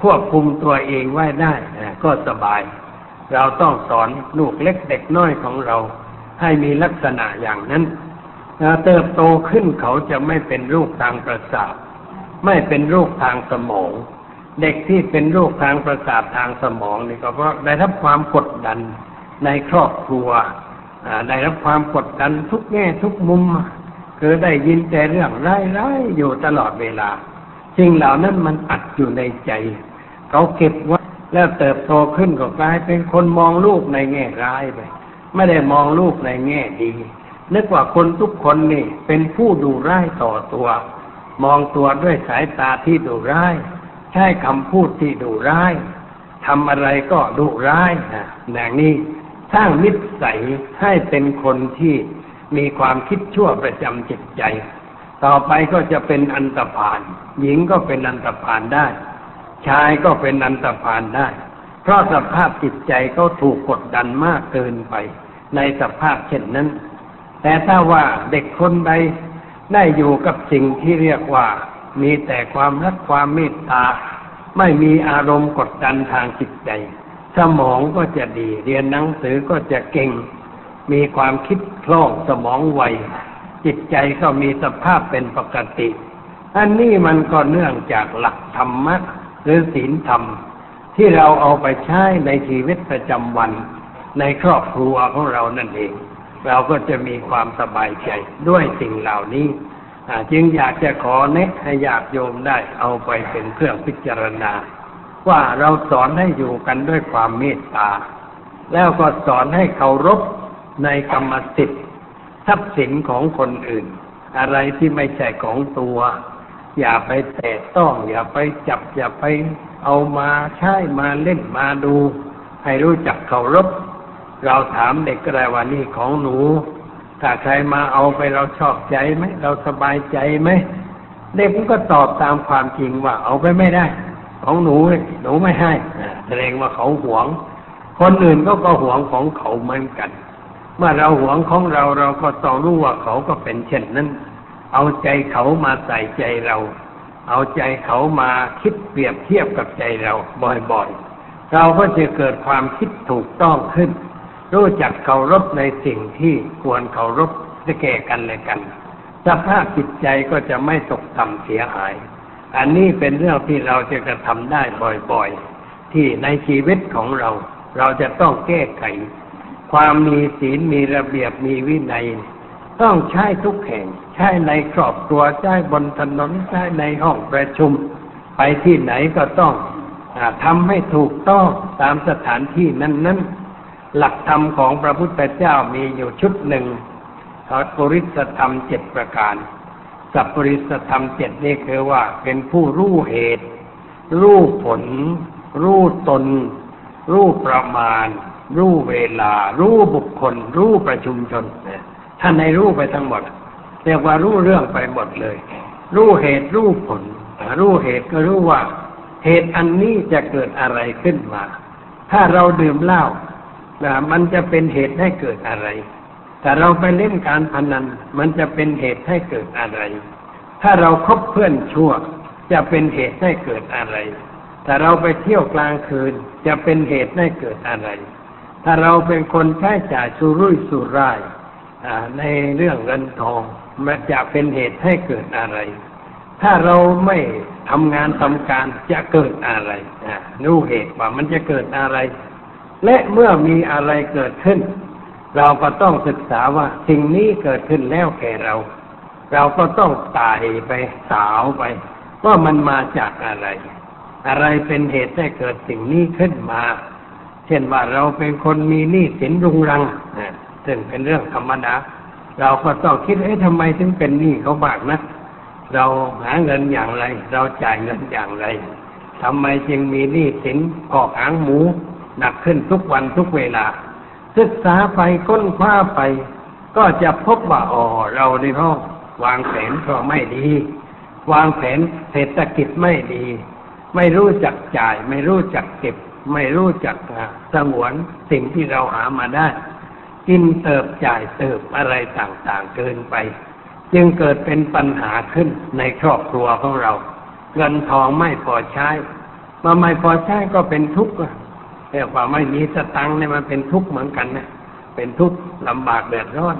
ควบคุมตัวเองไว้ได้ก็สบาย เราต้องสอนลูกเล็กเด็กน้อยของเรา ให้มีลักษณะอย่างนั้นเติบโตขึ้นเขาจะไม่เป็นรูปทางประสาทไม่เป็นโรูปทางสมอง เด็กที่เป็นโรูปทางประสาททางสมองนี่ก็เพราะได้รับความกดดัน ในครอบครัวได้รับความกดดันทุกแง่ทุกมุมคือได้ยินแต่เรื่องร้ายๆอยู่ตลอดเวลาสิ่งเหล่านั้นมันอัดอยู่ในใจเขาเก็บไว้แล้วเติบโตขึ้นก็กลายเป็นคนมองลูกในแง่ร้ายไปไม่ได้มองลูกในแง่ดีนึกว่าคนทุกคนนี่เป็นผู้ดูร้ายต่อตัว มองตัวด้วยสายตาที่ดูร้าย ใช้คำพูดที่ดูร้ายทำอะไรก็ดุร้ายนะอย่างนี้ สร้างนิสัยให้เป็นคนที่มีความคิดชั่วประจำจิตใจ ต่อไปก็จะเป็นอันตรพาน หญิงก็เป็นอันตรพานได้ ชายก็เป็นอันตรพานได้ เพราะสภาพจิตใจเขาถูกกดดันมากเกินไป ในสภาพเช่นนั้น แต่ถ้าว่าเด็กคนใดได้อยู่กับสิ่งที่เรียกว่า มีแต่ความรักความเมตตา ไม่มีอารมณ์กดดันทางจิตใจ สมองก็จะดี เรียนหนังสือก็จะเก่ง มีความคิดคล่องสมองไวจิตใจก็มีสภาพเป็นปกติ อันนี้มันก็เนื่องจากหลักธรรมะหรือศีลธรรม ที่เราเอาไปใช้ในชีวิตประจำวัน ในครอบครัวของเรานั่นเอง เราก็จะมีความสบายใจด้วยสิ่งเหล่านี้จึงอยากจะขอแนะให้ญาติโยมได้เอาไปเป็นเครื่องพิจารณา ว่าเราสอนให้อยู่กันด้วยความเมตตา แล้วก็สอนให้เคารพในกรรมสิทธิ์ทรัพย์สินของคนอื่น อะไรที่ไม่ใช่ของตัว อย่าไปแตะต้อง อย่าไปจับ อย่าไปเอามาใช้มาเล่นมาดู ให้รู้จักเคารพเราถามเด็กก็ได้ว่านี่ของหนู ถ้าใครมาเอาไปเราชอบใจไหมเราสบายใจไหมเด็กมันก็ตอบตามความจริงว่าเอาไปไม่ได้ ของหนูหนูไม่ให้แสดงว่าเขาหวง คนอื่นก็ก็หวงของเขาเหมือนกัน เมื่อเราหวงของเราเราก็ต้องรู้ว่าเขาก็เป็นเช่นนั้น เอาใจเขามาใส่ใจเรา เอาใจเขามาคิดเปรียบเทียบกับใจเราบ่อยๆ เราก็จะเกิดความคิดถูกต้องขึ้น รู้จักเคารพในสิ่งที่ควรเคารพจะแก่กันเลยกัน สภาพจิตใจก็จะไม่ตกต่ำเสียหาย อันนี้เป็นเรื่องที่เราจะกระทำได้บ่อยๆ ที่ในชีวิตของเรา เราจะต้องแก้ไข ความมีศีลมีระเบียบมีวินัย ต้องใช้ทุกแห่ง ใช้ในครอบครัวใช้บนถนนใช้ในห้องประชุม ไปที่ไหนก็ต้องอทำให้ถูกต้องตามสถานที่นั้น ๆ หลักธรรมของพระพุทธเจ้ามีอยู่ชุดหนึ่งปริสธรรมเจ็ดประการ สัพปริสธรรมเจ็ดนี่คือว่า เป็นผู้รู้เหตุ รู้ผล รู้ตน รู้ประมาณ รู้เวลา รู้บุคคล รู้ประชุมชนท่านในรู้ไปทั้งหมด เรียกว่ารู้เรื่องไปหมดเลย รู้เหตุรู้ผล รู้เหตุก็รู้ว่า เหตุอันนี้จะเกิดอะไรขึ้นมา ถ้าเราดื่มเหล้านะมันจะเป็นเหตุให้เกิดอะไร แต่เราไปเล่นการพนันมันจะเป็นเหตุให้เกิดอะไร ถ้าเราคบเพื่อนชั่ว จะเป็นเหตุให้เกิดอะไร ถ้าเราไปเที่ยวกลางคืนจะเป็นเหตุให้เกิดอะไร ถ้าเราเป็นคนใช้จ่ายสุรุ่ยสุร่ายในเรื่องเงินทองมันจะเป็นเหตุให้เกิดอะไร ถ้าเราไม่ทำงานทำการจะเกิดอะไรรู้เหตุว่ามันจะเกิดอะไร และเมื่อมีอะไรเกิดขึ้น เราก็ต้องศึกษาว่าสิ่งนี้เกิดขึ้นแล้วแก่เรา เราก็ต้องตายไปสาวไป ว่ามันมาจากอะไร อะไรเป็นเหตุให้เกิดสิ่งนี้ขึ้นมา เช่นว่าเราเป็นคนมีหนี้สินรุงรังซึ่งเป็นเรื่องธรรมดาเราก็ต้องคิดเอ๊ะทำไมถึงเป็นหนี้เขาบากนะเราหาเงินอย่างไร เราจ่ายเงินอย่างไรทำไมจึงมีหนี้สินกอกหางหมูหนักขึ้นทุกวันทุกเวลา ศึกษาไปค้นคว้าไป ก็จะพบว่าอ๋อเราในห้องวางแผนก็ไม่ดี วางแผนเศรษฐกิจไม่ดี ไม่รู้จักจ่าย ไม่รู้จักเก็บ ไม่รู้จักสงวนสิ่งที่เราหามาได้ กินเติบจ่ายเติบอะไรต่างๆเกินไป จึงเกิดเป็นปัญหาขึ้นในครอบครัวของเรา เงินทองไม่พอใช้มาไม่พอใช้ก็เป็นทุกข์ เรียกว่าไม่มีสตังค์เนี่ยมันเป็นทุกข์เหมือนกันนะเป็นทุกข์ลำบากเดือดร้อน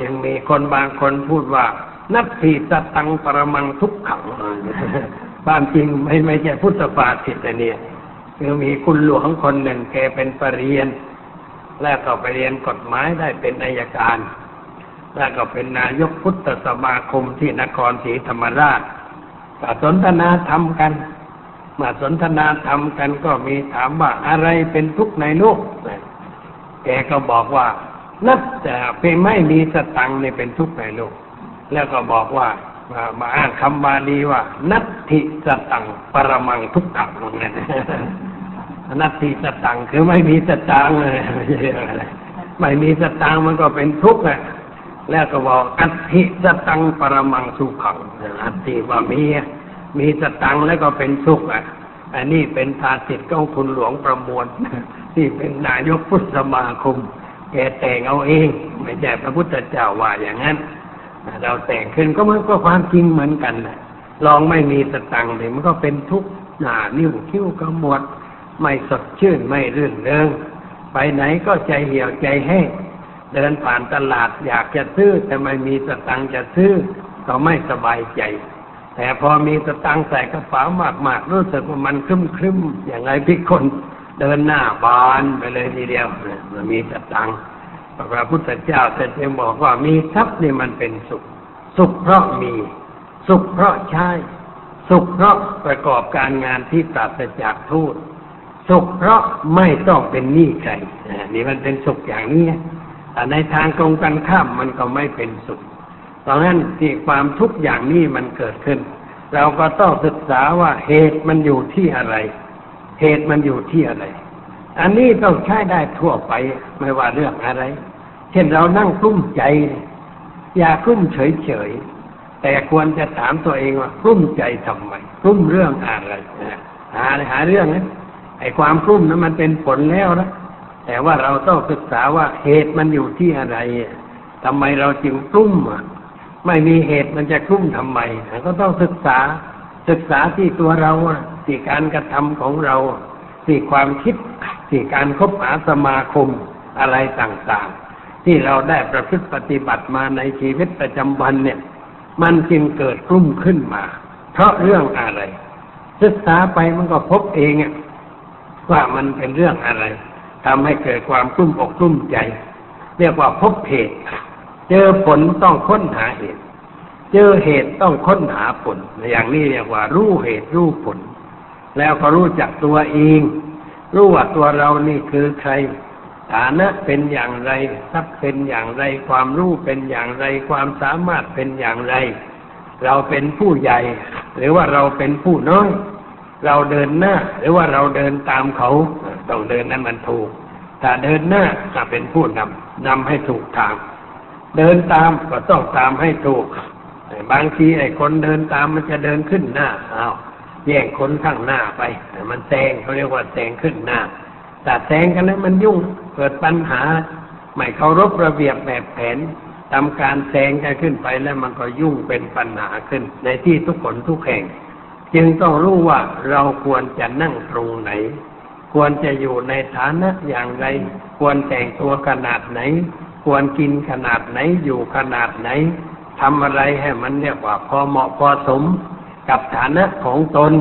จึงมีคนบางคนพูดว่า นับทีสตังปรมังทุกขังความจริงไม่ไม่ใช่พุทธภาษิตเนี่ยคือมีคุณหลวงคนหนึ่งแกเป็นปรริญญาแล้วก็ไปเรียนกฎหมายได้เป็นอายการ แล้วก็เป็นนายกพุทธสมาคมที่นครศรีธรรมราชสนทนาธรรมกัน มาสนทนาธรรมกันก็มีถามว่าอะไรเป็นทุกข์ในโลกแกก็บอกว่านับแต่เพียงไม่มีสตังเนี่เป็นทุกข์ในโลก แล้วก็บอกว่ามาอ้างคำบาลีว่า นัตถิสตังปรมังทุกขังนั่นนัตถิสตังคือไม่มีสตังเลยไม่มีสตังมันก็เป็นทุกข์แหละแล้วก็บอกอัติสตังปรมังสุขังอัติว่ามี มีสตังแล้วก็เป็นสุขอะ อันนี้เป็นภาษิตของคุณหลวงประมวลที่เป็นนายกพุทธสมาคม แกแต่งเอาเอง ไม่ใช่พระพุทธเจ้าว่าอย่างนั้น เราแต่งขึ้นก็มันก็ความจริงเหมือนกันนะลองไม่มีสตังค์เลยมันก็เป็นทุกข์หนานิ้วคิ้วก็หมด ไม่สดชื่นไม่รื่นเริงไปไหนก็ใจเหี่ยวใจแห้งเดินผ่านตลาดอยากจะซื้อแต่ไม่มีสตังค์จะซื้อก็ไม่สบายใจ แต่พอมีสตังใส่กระเป๋ามากๆรู้สึกว่ามันครึ้มครึ้มอย่างไรพิกคนเดินหน้าบานไปเลยทีเดียวมันมีสตังพระพุทธเจ้าแต่จึงบอกว่ามีทรัพย์นี่มันเป็นสุข สุขเพราะมี สุขเพราะใช้ สุขเพราะประกอบการงานที่ปราศจากทุกสุขเพราะไม่ต้องเป็นหนี้ใครนี่มันเป็นสุขอย่างนี้แต่ในทางตรงกันข้ามมันก็ไม่เป็นสุข เพราะงั้นที่ความทุกข์อย่างนี้มันเกิดขึ้น เราก็ต้องศึกษาว่าเหตุมันอยู่ที่อะไร เหตุมันอยู่ที่อะไร อันนี้ต้องใช้ได้ทั่วไปไม่ว่าเรื่องอะไร เช่นเรานั่งกลุ้มใจ อย่ากลุ้มเฉยๆแต่ควรจะถามตัวเองว่ากลุ้มใจทำไมกลุ้มเรื่องอะไรหาหาเรื่องนะไอ้ความกลุ้มนั้นมันเป็นผลแล้วนะแต่ว่าเราต้องศึกษาว่าเหตุมันอยู่ที่อะไรทำไมเราจึงกลุ้ม ไม่มีเหตุมันจะกลุ้มทำไมก็ต้องศึกษาศึกษาที่ตัวเราที่การกระทำของเราที่ความคิดที่การคบหาสมาคมอะไรต่างๆ ที่เราได้ประพฤติปฏิบัติมาในชีวิตประจำวันเนี่ย มันจึงเกิดกลุ้มขึ้นมา เพราะเรื่องอะไร ศึกษาไปมันก็พบเองว่ามันเป็นเรื่องอะไรทำให้เกิดความกลุ้มอกกลุ้มใจ เรียกว่าพบเหตุ เจอผลต้องค้นหาเหตุ เจอเหตุต้องค้นหาผล อย่างนี้เรียกว่า รู้เหตุรู้ผล แล้วก็รู้จักตัวเอง รู้ว่าตัวเรานี่คือใคร ฐานะเป็นอย่างไรทรัพย์เป็นอย่างไร ความรู้เป็นอย่างไร ความสามารถเป็นอย่างไร เราเป็นผู้ใหญ่ หรือว่าเราเป็นผู้น้อย เราเดินหน้า หรือว่าเราเดินตามเขาต้องเดินนั้นมันถูกถ้าเดินหน้าจะเป็นผู้นำนำให้ถูกทาง เดินตามก็ต้องตามให้ถูกบางทีไอ้คนเดินตามมันจะเดินขึ้นหน้าอ้าวแย่งคนข้างหน้าไปมันแซงเขาเรียกว่าแซงขึ้นหน้า แต่แซงกันแล้วมันยุ่งเกิดปัญหา ไม่เคารพระเบียบแบบแผนทำการแซงกันขึ้นไปแล้วมันก็ยุ่งเป็นปัญหาขึ้น ในที่ทุกคนทุกแห่ง จึงต้องรู้ว่าเราควรจะนั่งตรงไหน ควรจะอยู่ในฐานะอย่างไร ควรแต่งตัวขนาดไหน ควรกินขนาดไหนอยู่ขนาดไหนทำอะไรให้มันเรียกว่าพอเหมาะพอสมกับฐานะของตน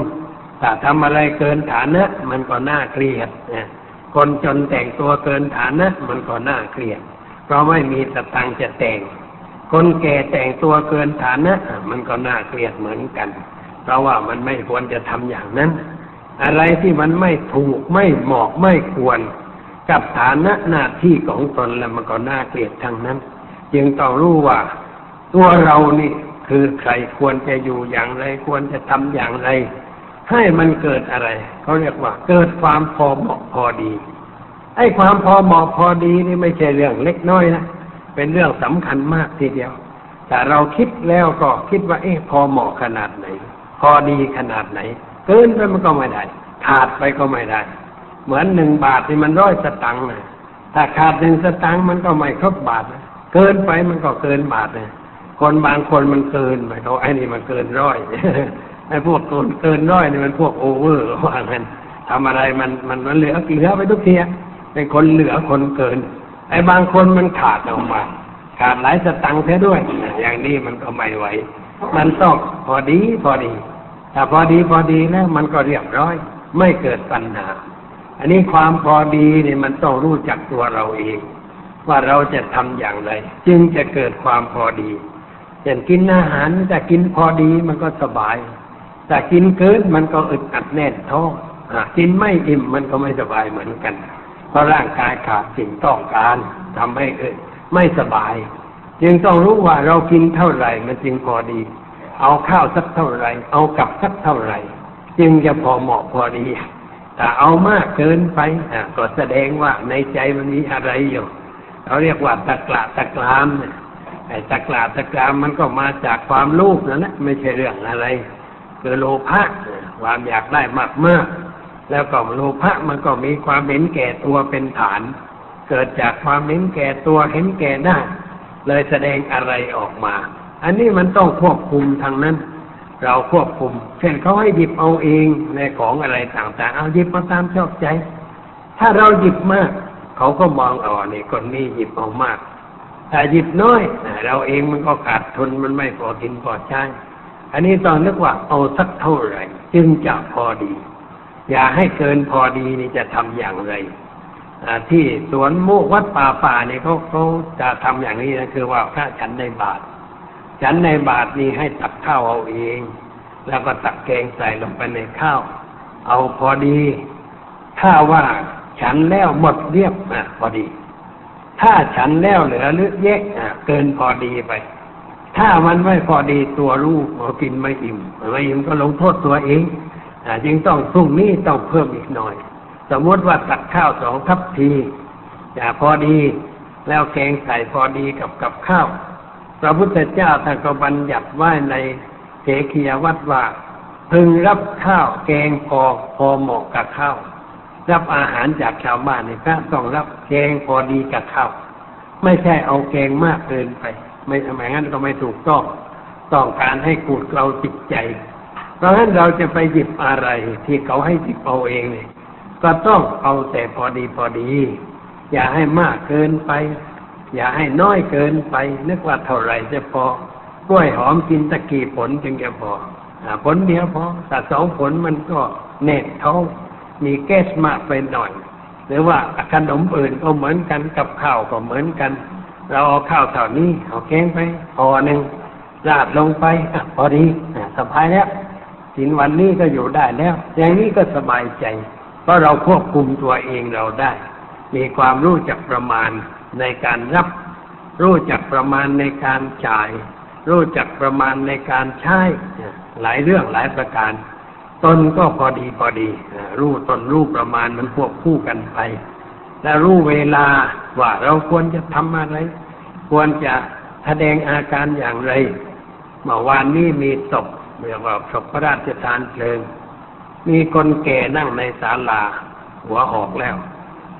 ถ้าทำอะไรเกินฐานะ มันก็น่าเกลียดนะคนจนแต่งตัวเกินฐานะ มันก็น่าเกลียด เพราะไม่มีสตังจะแต่ง คนแก่แต่งตัวเกินฐานะ มันก็น่าเกลียดเหมือนกัน เพราะว่ามันไม่ควรจะทำอย่างนั้น อะไรที่มันไม่ถูกไม่เหมาะไม่ควร กับฐานะหน้าที่ของตนแล้วมันก็น่าเกลียดทั้งนั้น จึงต้องรู้ว่าตัวเรานี่คือใครควรจะอยู่อย่างไร ควรจะทำอย่างไร ให้มันเกิดอะไรเขาเรียกว่า เกิดความพอเหมาะพอดีไอ้ความพอเหมาะพอดีนี่ไม่ใช่เรื่องเล็กน้อยนะเป็นเรื่องสำคัญมากทีเดียว แต่เราคิดแล้วก็คิดว่า เอ๊ะพอเหมาะขนาดไหน พอดีขนาดไหน เกินไปมันก็ไม่ได้ขาดไปก็ไม่ได้ เหมือนหนึ่งบาทที่มันร้อยสตังค์นะถ้าขาดหนึ่งสตังค์มันก็ไม่ครบบาทนะเกินไปมันก็เกินบาทนะคนบางคนมันเกินไปเขาไอ้นี่มันเกินร้อยไอ้พวกเกินเกินร้อยนี่มันพวกโอเวอร์ว่างั้นทำอะไรมันมันมันเหลือเหลือไปทุกทีเป็นคนเหลือคนเกิน ไอ้บางคนมันขาดออกมา ขาดหลายสตังค์แท้ด้วย อย่างนี้มันก็ไม่ไหวมันต้องพอดีพอดี ถ้าพอดีพอดีแล้วมันก็เรียบร้อย ไม่เกิดปัญหา อันนี้ความพอดีนี่มันต้องรู้จักตัวเราเอง ว่าเราจะทำอย่างไร จึงจะเกิดความพอดีเช่นกินอาหารแต่กินพอดีมันก็สบาย แต่กินเกินมันก็อึดอัดแน่นท้องกินไม่อิ่มมันก็ไม่สบายเหมือนกัน เพราะร่างกายขาดสิ่งต้องการทำให้เออไม่สบาย จึงต้องรู้ว่าเรากินเท่าไหร่มันจึงพอดี เอาข้าวสักเท่าไหร่ เอากับสักเท่าไหร่ จึงจะพอเหมาะพอดี แต่เอามากเกินไปก็แสดงว่าในใจมันมีอะไรอยู่เขาเรียกว่าตะกละตะกรามเนี่ยไอ้ตะกราตะกรามมันก็มาจากความโลภนั่นแหละไม่ใช่เรื่องอะไรคือโลภะความอยากได้มากมากแล้วก็โลภะมันก็มีความเห็นแก่ตัวเป็นฐาน เกิดจากความเห็นแก่ตัวเห็นแก่ได้เลยแสดงอะไรออกมา อันนี้มันต้องควบคุมทางนั้น เราควบคุม เช่นเขาให้หยิบเอาเองในของอะไรต่างๆ เอาหยิบมาตามชอบใจ ถ้าเราหยิบมาก เขาก็มองอ๋อนี่คนนี้หยิบเอามากถ้าหยิบน้อยเราเองมันก็ขาดทุนมันไม่พอกินพอใช้อันนี้ต้องนึกว่าเอาสักเท่าไหร่ จึงจะพอดี อย่าให้เกินพอดีนี่จะทำอย่างไรที่สวนโมกวัดป่าป่าเนี่ยเขาเขาจะทำอย่างนี้นะคือว่าพระฉันในบาท ฉันในบาทนี่ให้ตักข้าวเอาเอง แล้วก็ตักแกงใส่ลงไปในข้าว เอาพอดี ถ้าว่าฉันแล้วหมดเรียบอะพอดี ถ้าฉันแล้วเหลือหรือแยะอะเกินพอดีไป ถ้ามันไม่พอดีตัวลูกเรากินไม่อิ่มไม่อิ่มก็ลงโทษตัวเองอจึงต้องพรุ่งนี้ต้องเพิ่มอีกหน่อย สมมติว่าตักข้าวสองทัพทีจะพอดี แล้วแกงใส่พอดีกับกับข้าว พระพุทธเจ้าท่านก็บัญญัติไว้ในเกขียวัดว่า พึงรับข้าวแกงพอพอเหมาะกับข้าวรับอาหารจากชาวบ้านเนี่ยพระต้องรับแกงพอดีกับข้าวไม่ใช่เอาแกงมากเกินไป ไม่ทำไมงั้นก็ไม่ถูกต้องต้องการให้กูดเราจิตใจ เพราะฉะนั้นเราจะไปหยิบอะไรที่เขาให้หยิบเอาเองเนี่ยก็ต้องเอาแต่พอดีพอดี อย่าให้มากเกินไป อย่าให้น้อยเกินไป นึกว่าเท่าไรจะพอกล้วยหอมกินตะกี้ผลจึงจะพอผลเดียวพอแต่สองผลมันก็เน็ตท้องมีแก๊สมากไปหน่อย หรือว่าขนมอื่นก็เหมือนกันกับข้าวก็เหมือนกัน เราเอาข้าวเท่านี้เอาแกงไปพอหนึ่งราดลงไปอพอดีสบายแล้วสินวันนี้ก็อยู่ได้แล้ว อย่างนี้ก็สบายใจ เพราะเราควบคุมตัวเองเราได้ มีความรู้จักประมาณ ในการรับ รู้จักประมาณในการจ่าย รู้จักประมาณในการใช้หลายเรื่องหลายประการ ตนก็พอดีพอดีรู้ตนรู้ประมาณมันควบคู่กันไป และรู้เวลาว่าเราควรจะทำอะไร ควรจะแสดงอาการอย่างไรเมื่อวานนี้มีศพเรียกว่าศพพระราชทานเพลิง มีคนแก่นั่งในศาลา หัวหอกแล้ว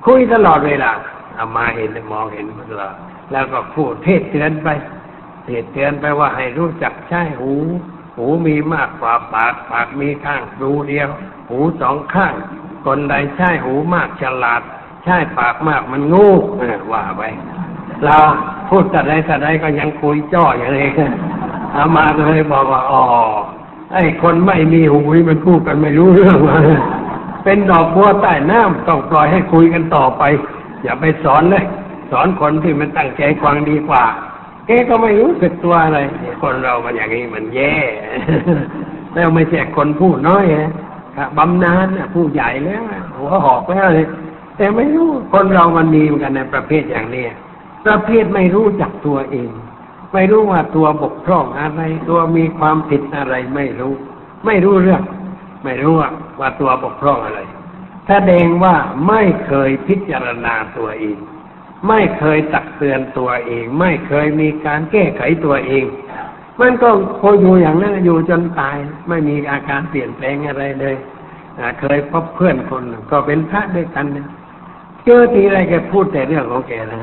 คุยตลอดเวลา เอามาเห็นมองเห็นตลอดแล้วก็พูดเทศเตือนไปเทศเตือนไปว่าให้รู้จักใช้หู หูมีมากกว่าปากปากมีข้างรูเดียว หูสองข้าง คนใดใช้หูมากฉลาด ใช้ปากมากมันงูว่าไปเราพูดแต่ใดแต่ใดก็ยังคุยจ้ออย่างนี้อามาเลยบอกว่าอ๋อไอ้คนไม่มีหูมันพูดกันไม่รู้เรื่อง เป็นดอกบัวใต้น้ำต้องปล่อยให้คุยกันต่อไป อย่าไปสอนเลยสอนคนที่มันตั้งใจฟังดีกว่าแกก็ไม่รู้สึกตัวอะไร คนเรามันอย่างนี้มันแย่ แล้วไม่ใช่คนพูดน้อยนะบำนาญน่ะผู้ใหญ่แล้วหัวหอกแล้วเลยแต่ไม่รู้คนเรามันมีเหมือนกันในประเภทอย่างนี้ประเภทไม่รู้จักตัวเอง ไม่รู้ว่าตัวบกพร่องอะไร ตัวมีความผิดอะไรไม่รู้ ไม่รู้เรื่อง ไม่รู้ว่าว่าตัวบกพร่องอะไร แสดงว่าไม่เคยพิจารณาตัวเอง ไม่เคยตักเตือนตัวเอง ไม่เคยมีการแก้ไขตัวเอง มันก็คอยอยู่อย่างนั้นอยู่จนตาย ไม่มีอาการเปลี่ยนแปลงอะไรเลยเคยพบเพื่อนคนก็เป็นพระด้วยกันเนี่ยเจอทีไรแกพูดแต่เรื่องของแกนะ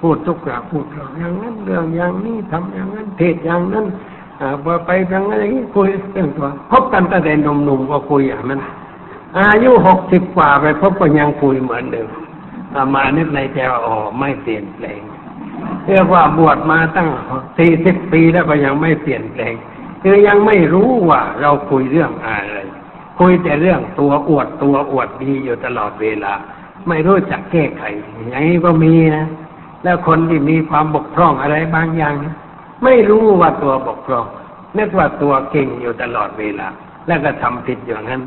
พูดทุกอย่างพูดเรื่องอย่างนั้นเรื่องอย่างนี้ทำอย่างนั้นเทศอย่างนั้นอ่าพอไปอย่างนั้นอย่างนี้คุยเรื่องตัวพบกันตั้งแต่หนุ่มๆก็คุยอย่างนั้น อายุหกสิบกว่าไปพบก็ยังคุยเหมือนเดิมอามานึกในใจว่าอ๋อไม่เปลี่ยนแปลงเรียกว่าบวชมาตั้งสี่สิบปีแล้วก็ยังไม่เปลี่ยนแปลง คือยังไม่รู้ว่าเราคุยเรื่องอะไร คุยแต่เรื่องตัวอวดตัวอวดดีอยู่ตลอดเวลา ไม่รู้จักแก้ไขอย่างนี้ก็มีนะแล้วคนที่มีความบกพร่องอะไรบางอย่าง ไม่รู้ว่าตัวบกพร่องนึกว่าตัวเก่งอยู่ตลอดเวลา แล้วก็ทำผิดอย่างนั้น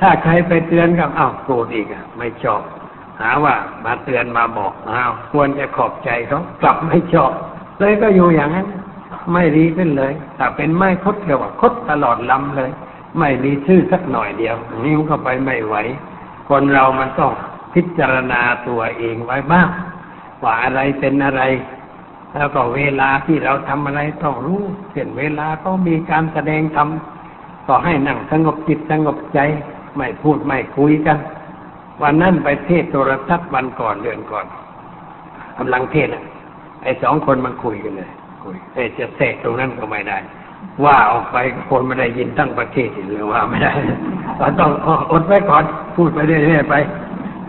ถ้าใครไปเตือนก็อ้าวโกรธอีกอะ ไม่ชอบ หาว่ามาเตือนมาบอกอ้าวควรจะขอบใจเขากลับไม่ชอบเลยก็อยู่อย่างนั้น ไม่ดีขึ้นเลยถ้าเป็นไม้คดเรียกว่าคดตลอดลำเลย ไม่มีชื่อสักหน่อยเดียว นิ้วเข้าไปไม่ไหว คนเรามันต้องพิจารณาตัวเองไว้บ้างว่าอะไรเป็นอะไร แล้วก็เวลาที่เราทำอะไรต้องรู้เช่นเวลาก็มีการแสดงธรรมก็ให้นั่งสงบจิตสงบใจ ไม่พูดไม่คุยกัน วันนั้นไปเทศโทรทัศน์วันก่อนเดือนก่อนกำลังเทศอะไอ้สองคนมันคุยกันเลยคุยเอ้จะเสกตรงนั้นก็ไม่ได้ ว่าออกไปคนไม่ได้ยินทั้งประเทศหรือว่าไม่ได้เราต้องอดไว้ก่อนพูดไปเรื่อยๆไป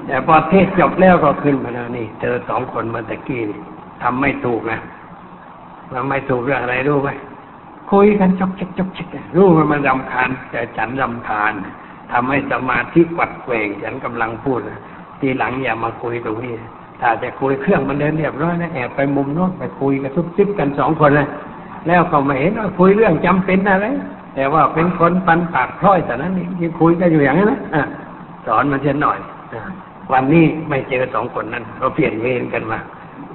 แต่พอเทศจบแล้วก็ขึ้นมาแล้วนี่เจอสองคนมาตะกี้นี่ทำไม่ถูกนะทำไม่ถูกเรื่องอะไรรู้ไหมคุยกันจกจิกจกจิกรู้ว่ามันรำคาญแต่ฉันรำคาญ ทำให้สมาธิกวัดแกว่งฉันกำลังพูดนะทีหลังอย่ามาคุยตรงนี้ ถ้าจะคุยเครื่องมันเดินเรียบร้อยนะแอบไปมุมโน้นไปคุยกันซุบซิบกันสองคนเลยแล้วก็ไม่เห็นว่าคุยเรื่องจำเป็นอะไรแต่ว่าเป็นคนปันปากพร้อยแต่นั้นยังคุยกันอยู่อย่างนั้นนะสอนมันเช่นหน่อยวันนี้ไม่เจอสองคนนั้นเราเปลี่ยนเวรกันมา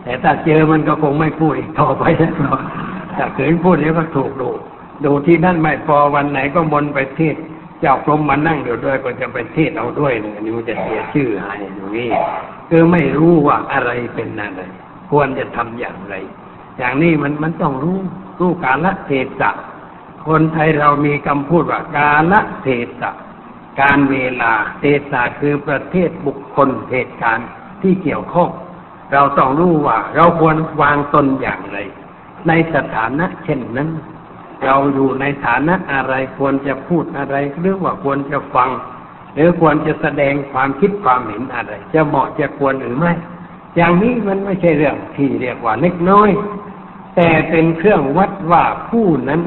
แต่ถ้าเจอมันก็คงไม่พูดอีกต่อไปแล้วถ้าขืนพูดเดี๋ยวก็ถูกดูดูที่นั่นไม่พอวันไหนก็มนไปเทศ เจ้ากรมมานั่งเดี๋ยวด้วยก็จะไปเทศเอาด้วยเนี่ยอันนี้มันจะเสียชื่อหายอย่างนี้คือไม่รู้ว่าอะไรเป็นอะไรควรจะทำอย่างไร อย่างนี้มันมันต้องรู้รู้กาลเทศะคนไทยเรามีคำพูดว่ากาลเทศะการเวลาเทศะคือประเทศบุคคลเหตุการณ์ที่เกี่ยวข้องเราต้องรู้ว่า เราควรวางตนอย่างไร ในสถานะเช่นนั้น เราอยู่ในฐานะอะไรควรจะพูดอะไรหรือว่าควรจะฟัง หรือควรจะแสดงความคิดความเห็นอะไร จะเหมาะจะควรหรือไม่ อย่างนี้มันไม่ใช่เรื่องที่เรียกว่าเล็กน้อย แต่เป็นเครื่องวัดว่าผู้นั้น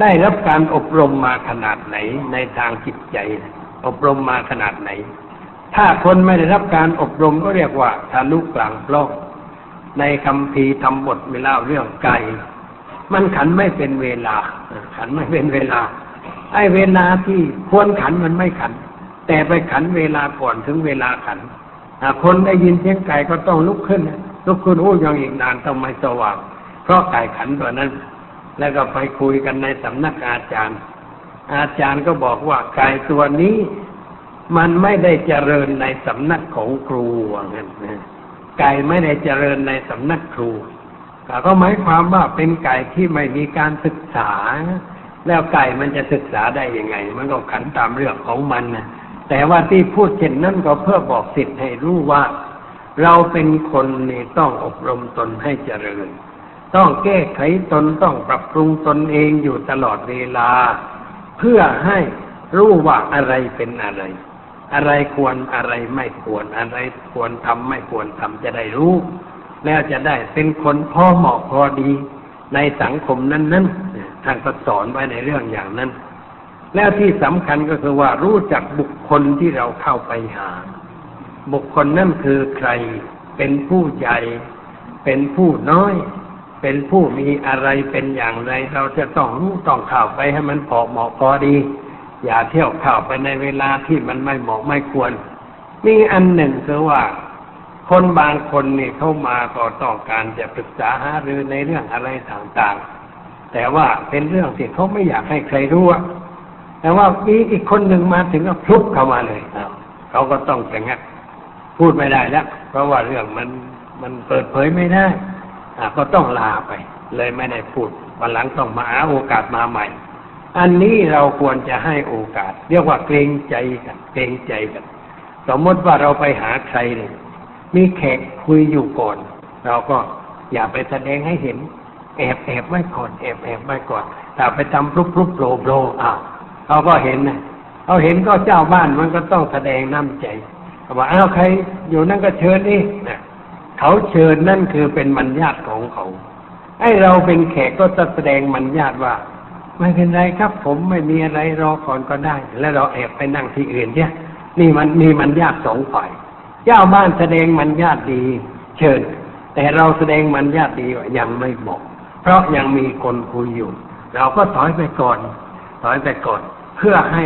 ได้รับการอบรมมาขนาดไหนในทางจิตใจ อบรมมาขนาดไหน ถ้าคนไม่ได้รับการอบรมก็เรียกว่าทะลุกลางปล้องในคำพีทำบทเวลาเรื่องไก่ มันขันไม่เป็นเวลา ขันไม่เป็นเวลา ไอ้เวลาที่ควรขันมันไม่ขัน แต่ไปขันเวลาก่อนถึงเวลาขันคนได้ยินเสียงไก่ก็ต้องลุกขึ้นลุกขึ้นโอ้ยังอีกนานต้องไม่สว่าง เพราะไก่ขันตัวนั้น แล้วก็ไปคุยกันในสำนักอาจารย์ อาจารย์ก็บอกว่าไก่ตัวนี้ มันไม่ได้เจริญในสำนักของครูว่างั้นไก่ไม่ได้เจริญในสำนักครู ก็หมายความว่าเป็นไก่ที่ไม่มีการศึกษา แล้วไก่มันจะศึกษาได้ยังไง มันก็ขันตามเรื่องของมันนะแต่ว่าที่พูดเช่นนั้นก็เพื่อบอกสิทธิ์ให้รู้ว่า เราเป็นคนนี่ต้องอบรมตนให้เจริญ ต้องแก้ไขตนต้องปรับปรุงตนเองอยู่ตลอดเวลา เพื่อให้รู้ว่าอะไรเป็นอะไร อะไรควรอะไรไม่ควรอะไรควรทำไม่ควรทำจะได้รู้ แล้วจะได้เป็นคนพอเหมาะพอดีในสังคมนั้นๆท่านก็สอนไว้ในเรื่องอย่างนั้น แล้วที่สำคัญก็คือว่ารู้จักบุคคลที่เราเข้าไปหา บุคคลนั่นคือใคร เป็นผู้ใหญ่ เป็นผู้น้อย เป็นผู้มีอะไรเป็นอย่างไร เราจะต้องรู้ต้องเข้าไปให้มันพอเหมาะพอดี อย่าเที่ยวเข้าไปในเวลาที่มันไม่เหมาะไม่ควรมีอันหนึ่งคือว่า คนบางคนนี่เข้ามาก็ต้องการจะปรึกษาหารือในเรื่องอะไรต่างๆ แต่ว่าเป็นเรื่องที่เขาไม่อยากให้ใครรู้อะแต่ว่ามีอีกคนหนึ่งมาถึงก็พลุบเข้ามาเลยเขาก็ต้องแต่งักพูดไม่ได้แล้ว เพราะว่าเรื่องมันมันเปิดเผยไม่ได้ก็ต้องลาไป เลยไม่ได้พูดวันหลังต้องมาหาโอกาสมาใหม่ อันนี้เราควรจะให้โอกาส เรียกว่าเกรงใจกันเกรงใจกัน สมมติว่าเราไปหาใครเนี่ย มีแขกคุยอยู่ก่อน เราก็อย่าไปแสดงให้เห็น แอบแอบไว้ก่อนแอบแอบไว้ก่อนถ้าไปทำพลุบพลุบโผล่โผล่อ้าวเขาก็เห็นนะเขาเห็นก็เจ้าบ้านมันก็ต้องแสดงน้ำใจเขาบอกอ้าวใครอยู่นั่นก็เชิญนี่นะเขาเชิญนั่นคือเป็นมัญญาติของเขาไอ้เราเป็นแขกก็จะแสดงมัญญาติว่า ไม่เป็นไรครับ ผมไม่มีอะไรรอก่อนก็ได้ แล้วเราแอบไปนั่งที่อื่นเนี่ยนี่มันมีมันญาติสองฝ่าย เจ้าบ้านแสดงมันญาติดี เชิญ แต่เราแสดงมันญาติดียังไม่เหมาะเพราะยังมีคนคุยอยู่ เราก็ถอยไปก่อน ถอยไปก่อน เพื่อให้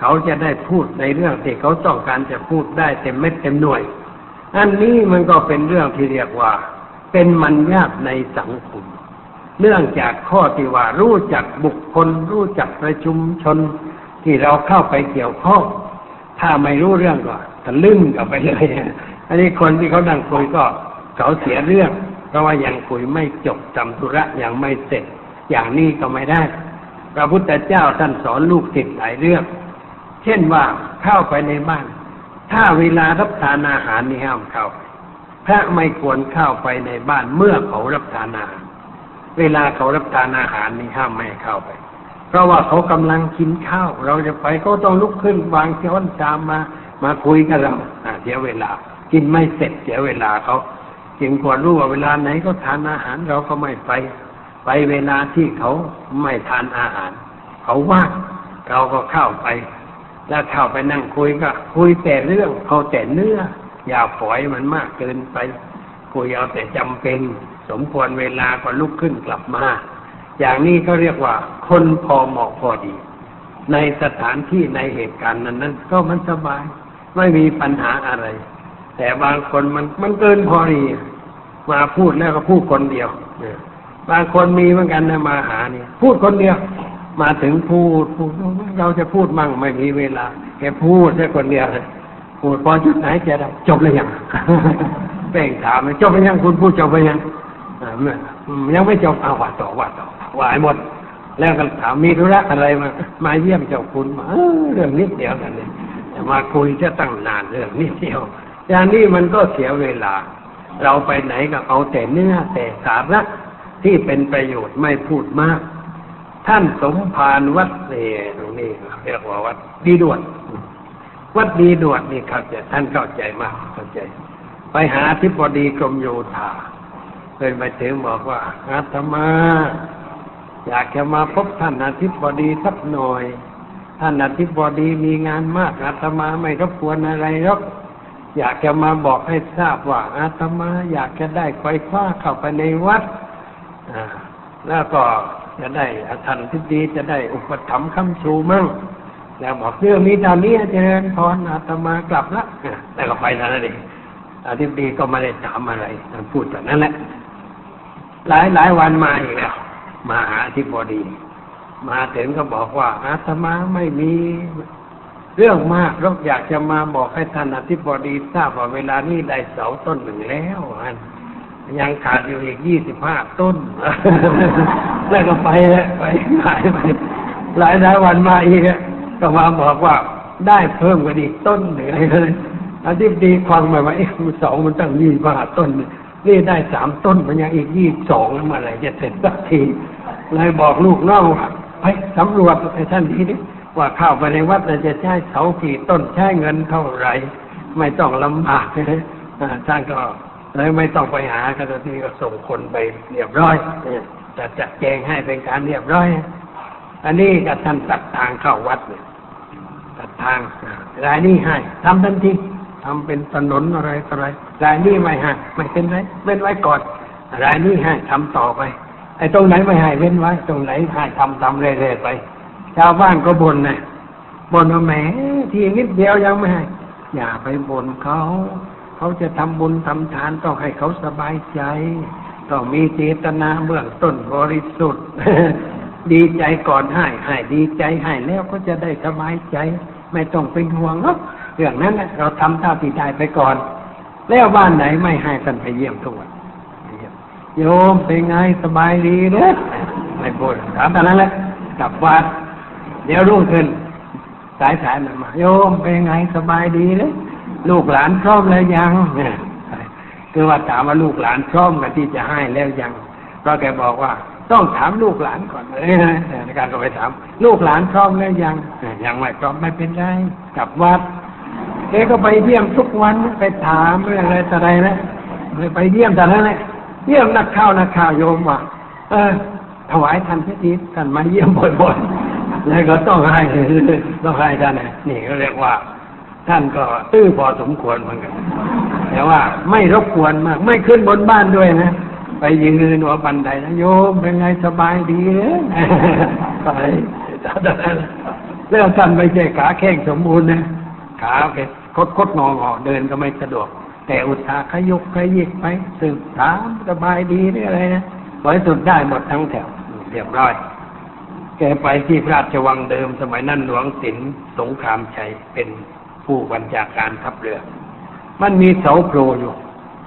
เขาจะได้พูดในเรื่องที่เขาต้องการจะพูดได้เต็มเม็ดเต็มหน่วย อันนี้มันก็เป็นเรื่องที่เรียกว่า เป็นมันญาติในสังคมเนื่องจากข้อที่ว่ารู้จักบุคคล รู้จักประชุมชนที่เราเข้าไปเกี่ยวข้อง ถ้าไม่รู้เรื่องก็ ทะลึ่งกันไปเลยอันนี้คนที่เขานั่งคุยก็เขาเสียเรื่อง เพราะว่ายังคุยไม่จบจำธุระยังไม่เสร็จ อย่างนี้ก็ไม่ได้ พระพุทธเจ้าท่านสอนลูกศิษย์หลายเรื่อง เช่นว่าเข้าไปในบ้าน ถ้าเวลารับทานอาหารนี่ห้ามเข้าพระไม่ควรเข้าไปในบ้านเมื่อเขารับทานอาหาร เวลาเขารับทานอาหารนี่ห้ามไม่เข้าไป เพราะว่าเขากำลังกินข้าว เราจะไปเขาต้องลุกขึ้นวางช้อนชามมา มาคุยกับเราเสียเวลา กินไม่เสร็จเสียเวลาเขาจึงควรรู้ว่าเวลาไหนเขาทานอาหารเราก็ไม่ไป ไปเวลาที่เขาไม่ทานอาหาร เขาว่างเราก็เข้าไป แล้วเข้าไปนั่งคุยก็คุยแต่เรื่องเขาแต่เนื้อ อย่าฝอยมันมากเกินไป คุยเอาแต่จำเป็น สมควรเวลาก็ลุกขึ้นกลับมา อย่างนี้เขาเรียกว่า คนพอเหมาะพอดี ในสถานที่ในเหตุการณ์นั้นนั้นก็มันสบาย ไม่มีปัญหาอะไร แต่บางคนมันมันเกินพอดีมาพูดแล้วก็พูดคนเดียวบางคนมีเหมือนกันนะมาหาเนี่ย พูดคนเดียว มาถึงพูดพูดเราจะพูดมั่งไม่มีเวลาแกพูดแค่คนเดียวเลยพูดพอจุดไหนจะได้จบเลยยังเป่งถามจบไปยังคุณพูดจบไปยังยังไม่จบเอาว่าต่อว่าต่อว่าหมด แล้วก็ถามมีธุระอะไรมามาเยี่ยมเจ้าคุณมาเรื่องนิดเดียวนั่นเอง มาคุยจะตั้งนานเรื่องนิดเดียว อย่างนี้มันก็เสียเวลา เราไปไหนก็เอาแต่เนื้อแต่สาระที่เป็นประโยชน์ไม่พูดมาก ท่านสมภารวัดเนตรงนี้เรียกว่าวัดดีด่วนวัดดีด่วนนี่เข้าใจท่านเข้าใจมากเข้าใจ ไปหาทิบดีกรมโยธาเคยไปถึงบอกว่าอาตมา อยากจะมาพบท่านอาทิบดีสักหน่อย ท่านอาทิบดีมีงานมากอาตมาไม่รบกวนอะไรหรอกอยากจะมาบอกให้ทราบว่าอาตมาอยากจะได้ไฟฟ้าเข้าไปในวัดอแล้วก็จะได้ท่านทิบดีจะได้อุปถัมภ์คำชูมั่งแล้วบอกเรื่องนี้ตอนนี้เจริญพรอาตมากลับละแล้วก็ไปนั้นเองอาทิบดีก็ไม่ได้ถามอะไรท่านพูดแต่นั้นแหละ หลายหลายวันมาอีกแล้ว มาหาอธิบดี มาถึงก็บอกว่าอาตมาไม่มี เรื่องมากเราอยากจะมาบอกให้ท่านอธิบดีทราบว่าเวลานี้ได้เสาต้นหนึ่งแล้วอันยังขาดอยู่อีกยี่สิบห้าต้น แล้วก็ไปแล้วไปหายไปหลายหลายวันมาอีกก็มาบอกว่าได้เพิ่มกันอีกต้นหนึ่งเลยอธิบดีฟังมาว่าเอ๊ะสองมันตั้งยี่บาต้นนี่ได้สามต้นมันยังอีกยี่สองเมื่อไหร่จะเสร็จสักทีเลยบอกลูกน้องว่า ไปสำรวจให้ท่านทีนี้ว่าเข้าไปในวัดเราจะใช้เสากี่ต้นใช้เงินเท่าไหร่ ไม่ต้องลำบากนะอ่าท่านก็เลยไม่ต้องไปหากันทีก็ส่งคนไปเรียบร้อยจะจัดแจงให้เป็นการเรียบร้อย อันนี้ก็ท่านตัดทางเข้าวัดเนี่ยตัดทางรายนี้ให้ทำทันทีทำเป็นถนนอะไรอะไรรายนี้ไม่ให้ไม่เป็นไรเว้นไว้ก่อนรายนี้ให้ทำต่อไป ไอ้ตรงไหนไม่ให้เว้นไว้ ตรงไหนให้ทำทำเรื่อยๆไป ชาวบ้านก็บ่นนะบ่นว่าแหมทีนิดเดียวยังไม่ให้อย่าไปบ่นเขา เขาจะทำบุญทำทานต้องให้เขาสบายใจ ต้องมีเจตนาเบื้องต้นบริสุทธิ์ ดีใจก่อนให้ให้ดีใจให้แล้วก็จะได้สบายใจ ไม่ต้องเป็นห่วงหรอกเรื่องนั้นนะเราทำเท่าที่ได้ไปก่อน แล้วบ้านไหนไม่ให้ท่านไปเยี่ยมทุกวัน โยมเป็นไงสบายดีเนอะไม่บ่นถามตอนนั้นแหละกลับวัดเดี๋ยวรุ่งขึ้น สายสายมันมาโยมเป็นไงสบายดีเลยลูกหลานพร้อมแล้วยังเนี่ยคือว่าถามว่าลูกหลานพร้อมกันที่จะให้แล้วยังเพราะแกบอกว่า ต้องถามลูกหลานก่อนเลยนะในการก็ไปถาม ลูกหลานพร้อมแล้วยังเออยังไม่พร้อมไม่เป็นไรกลับวัดแกก็ไปเยี่ยมทุกวันไปถามเรื่องอะไรต่ออะไรนะไปเยี่ยมแต่นั้นแหละ เยี่ยมนักข่าวนักข่าวโยมว่าเออ ถวายท่านพิธีท่านมาเยี่ยมบ่อยๆแล้วก็ต้องให้ต้องให้ท่านนะนี่ก็เรียกว่า ท่านก็ตื้อพอสมควรเหมือนกันแต่ว่าไม่รบกวนมาก ไม่ขึ้นบนบ้านด้วยนะไปยืนหัวบันไดนะโยมเป็นไงสบายดีเนอะไปแล้วท่านไม่ใช่ขาแข้งสมบูรณ์นะขาเป็นคดคดงองอเดินก็ไม่สะดวก แต่อุตสาห์ขยุกขยิกไปสืบถามสบายดีหรืออะไรนะบริสุทธิ์ได้หมดทั้งแถวเรียบร้อย แกไปที่พระราชวังเดิม สมัยนั้นหลวงศิลสงครามชัยเป็นผู้บัญชาการทัพเรือ มันมีเสาโผล่อยู่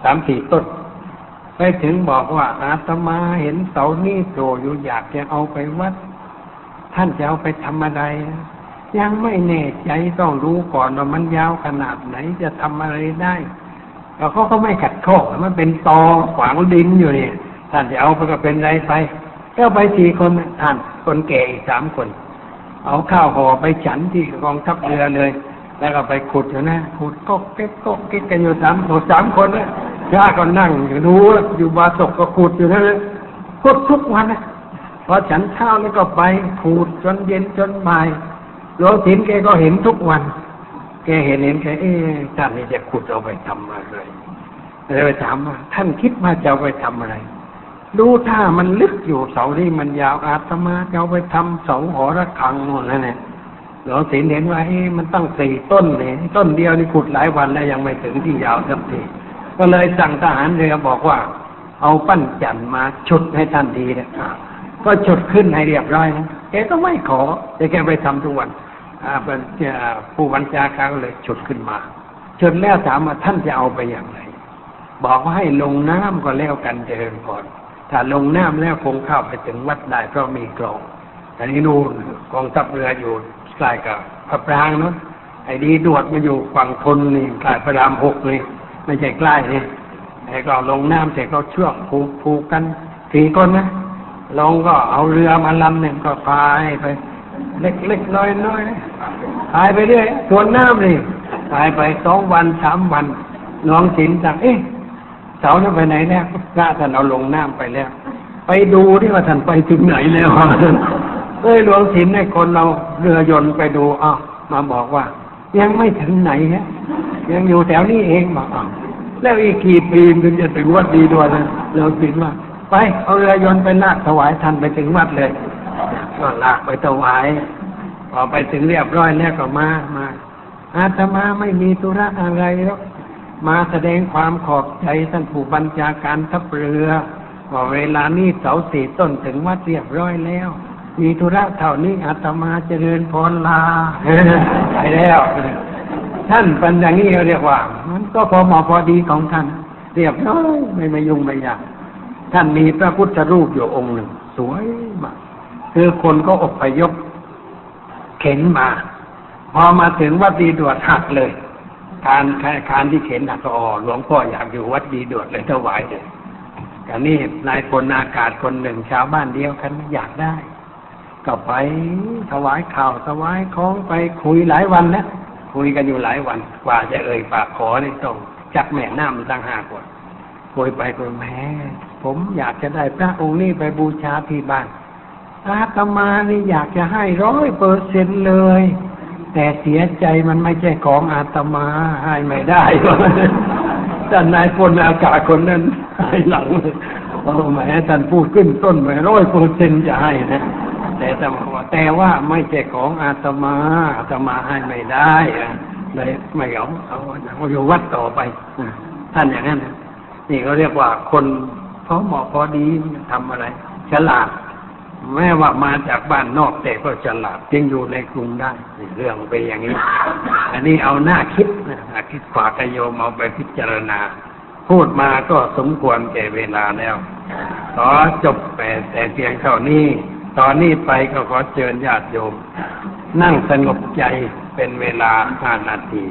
สามสี่ต้น ไปถึงบอกว่าอาตมาเห็นเสานี่โผล่อยู่อยากจะเอาไปวัด ท่านจะเอาไปทำอะไรยังไม่แน่ใจต้องรู้ก่อนว่ามันยาวขนาดไหนจะทำอะไรได้ แล้วเขาก็ไม่ขัดข้องมันเป็นตอขวางดินอยู่เนี่ยท่านจะเอาไปก็เป็นไรไปก็ไปสี่คนท่านคนแก่อีกสามคน เอาข้าวห่อไปฉันที่กองทัพเรือเลย แล้วก็ไปขุดอยู่นะขุดก็เก็บก็เก็บกันอยู่สามคนสามคนนะย่าก็นั่งอยู่ดูแล้วอยู่บาศกก็ขุดอยู่นั่นเลยขุดทุกวันนะพอฉันเช้าวแล้วก็ไปขุดจนเย็นจนบ่ายหลวงศิลป์แกก็เห็นทุกวัน กเห็นเห็นแกเอ๊ะท่านนี่จะขุดเอาไปทำอะไรเลยไปถามว่าท่านคิดว่าจะเอาไปทำอะไร ดูถ้ามันลึกอยู่เสานี่มันยาวอาตมาจะเอาไปทำเสาหอระฆังนู่นนั่นแหละหลวงศิลเห็นว่าเอ๊ะมันตั้งสี่ต้นเนี่ยต้นเดียวนี่ขุดหลายวันแล้วยังไม่ถึงที่ยาวสักทีก็เลยสั่งทหารเรือบอกว่า เอาปั้นจันมาฉุดให้ท่านดีนะก็ฉุดขึ้นให้เรียบร้อยนะแกก็ไม่ขอแต่แกไปทำทุกวัน ผู้บัญชาการก็เลยฉุดขึ้นมาฉุดแล้วถามว่าท่านจะเอาไปอย่างไร บอกว่าให้ลงน้ำก็แล้วกันเดินก่อน ถ้าลงน้ำแล้วคงเข้าไปถึงวัดได้เพราะมีกรองแต่นี้นู่นกองทัพเรืออยู่ใกล้กับพระปรางเนาะไอ้ดีดวดมาอยู่ฝั่งทนนี่ใกล้พระรามหกเลยไม่ใช่ใกล้นี่ไอ้ก็ลงน้ำเสร็จก็เชือกผูกผูกกันสี่คนนะลงก็เอาเรือมาลำหนึ่งก็พายไป เล็กเล็กน้อยน้อยพายไปเรื่อยสวนน้ำนี่พายไปสองวันสามวัน น้องศิลป์สั่งเอ๊ะเสาท่านไปไหนแล้วพระท่านเอาลงน้ำไปแล้ว ไปดูที่ว่าท่านไปถึงไหนแล้วเอ้ยหลวงศิลป์ให้คนเราเรือยนต์ไปดูอ้าวมาบอกว่า ยังไม่ถึงไหนฮะยังอยู่แถวนี้เองบอกอ้าวแล้วอีกกี่ปีถึงจะถึงวัดดีด้วยนะหลวงศิลป์ว่า ไปเอาเรือยนต์ไปลากถวายท่านไปถึงวัดเลย ก็ลากไปถวายพอไปถึงเรียบร้อยแล้วก็มามาอาตมาไม่มีธุระอะไรหรอกมาแสดงความขอบใจท่านผู้บัญชาการทัพเรือว่าเวลานี้เสาสี่ต้นถึงวัดเรียบร้อยแล้ว มีธุระเท่านี้อาตมาเจริญพรลาไปแล้ว ท่านเป็นอย่างนี้เขาเรียกว่า มันก็พอเหมาะพอดีของท่าน เรียบร้อยไม่มายุ่งไม่ยากท่านมีพระพุทธรูปอยู่องค์หนึ่ง สวยมาก คือคนก็อบพยพเข็นมา พอมาถึงวัดดีดวดหักเลยคานคานที่เข็นหักก็อ๋อหลวงพ่ออยากอยู่วัดดีดวดเลยถวายเลยแต่นี่นายพลอากาศคนหนึ่งชาวบ้านเดียวกันอยากได้ก็ไปถวายข่าวถวายของไปคุยหลายวันแล้วคุยกันอยู่หลายวัน กว่าจะเอ่ยปากขอในต้องจักแม่น้ำมันตั้งห้ากว่าคุยไปคุยแม่ผมอยากจะได้พระองค์นี้ไปบูชาที่บ้าน อาตมานี่อยากจะให้ร้อยเปอร์เซ็นเลย แต่เสียใจมันไม่ใช่ของอาตมาให้ไม่ได้ท่านนายพลอากาศคนนั้นให้หลังโอ้แหมท่านพูดขึ้นต้นไปร้อยเปอร์เซ็นจะให้นะแต่ตมาว่าแต่ว่าไม่ใช่ของอาตมาอาตมาให้ไม่ได้อะเลยไม่เอาเอาเอาอยู่วัดต่อไปท่านอย่างนั้นนะนี่เขาเรียกว่าคนพอเหมาะพอดีทำอะไร ฉลาด แม้ว่ามาจากบ้านนอกแต่ก็ฉลาดจึงอยู่ในกรุงได้เรื่องเป็นอย่างนี้ อันนี้เอาหน้าคิดนะหน้าคิดฝากโยมเอาไปพิจารณา พูดมาก็สมควรแก่เวลาแล้ว ขอจบแต่แต่เพียงเท่านี้ ตอนนี้ไปก็ขอเชิญญาติโยม นั่งสงบใจเป็นเวลาห้านาที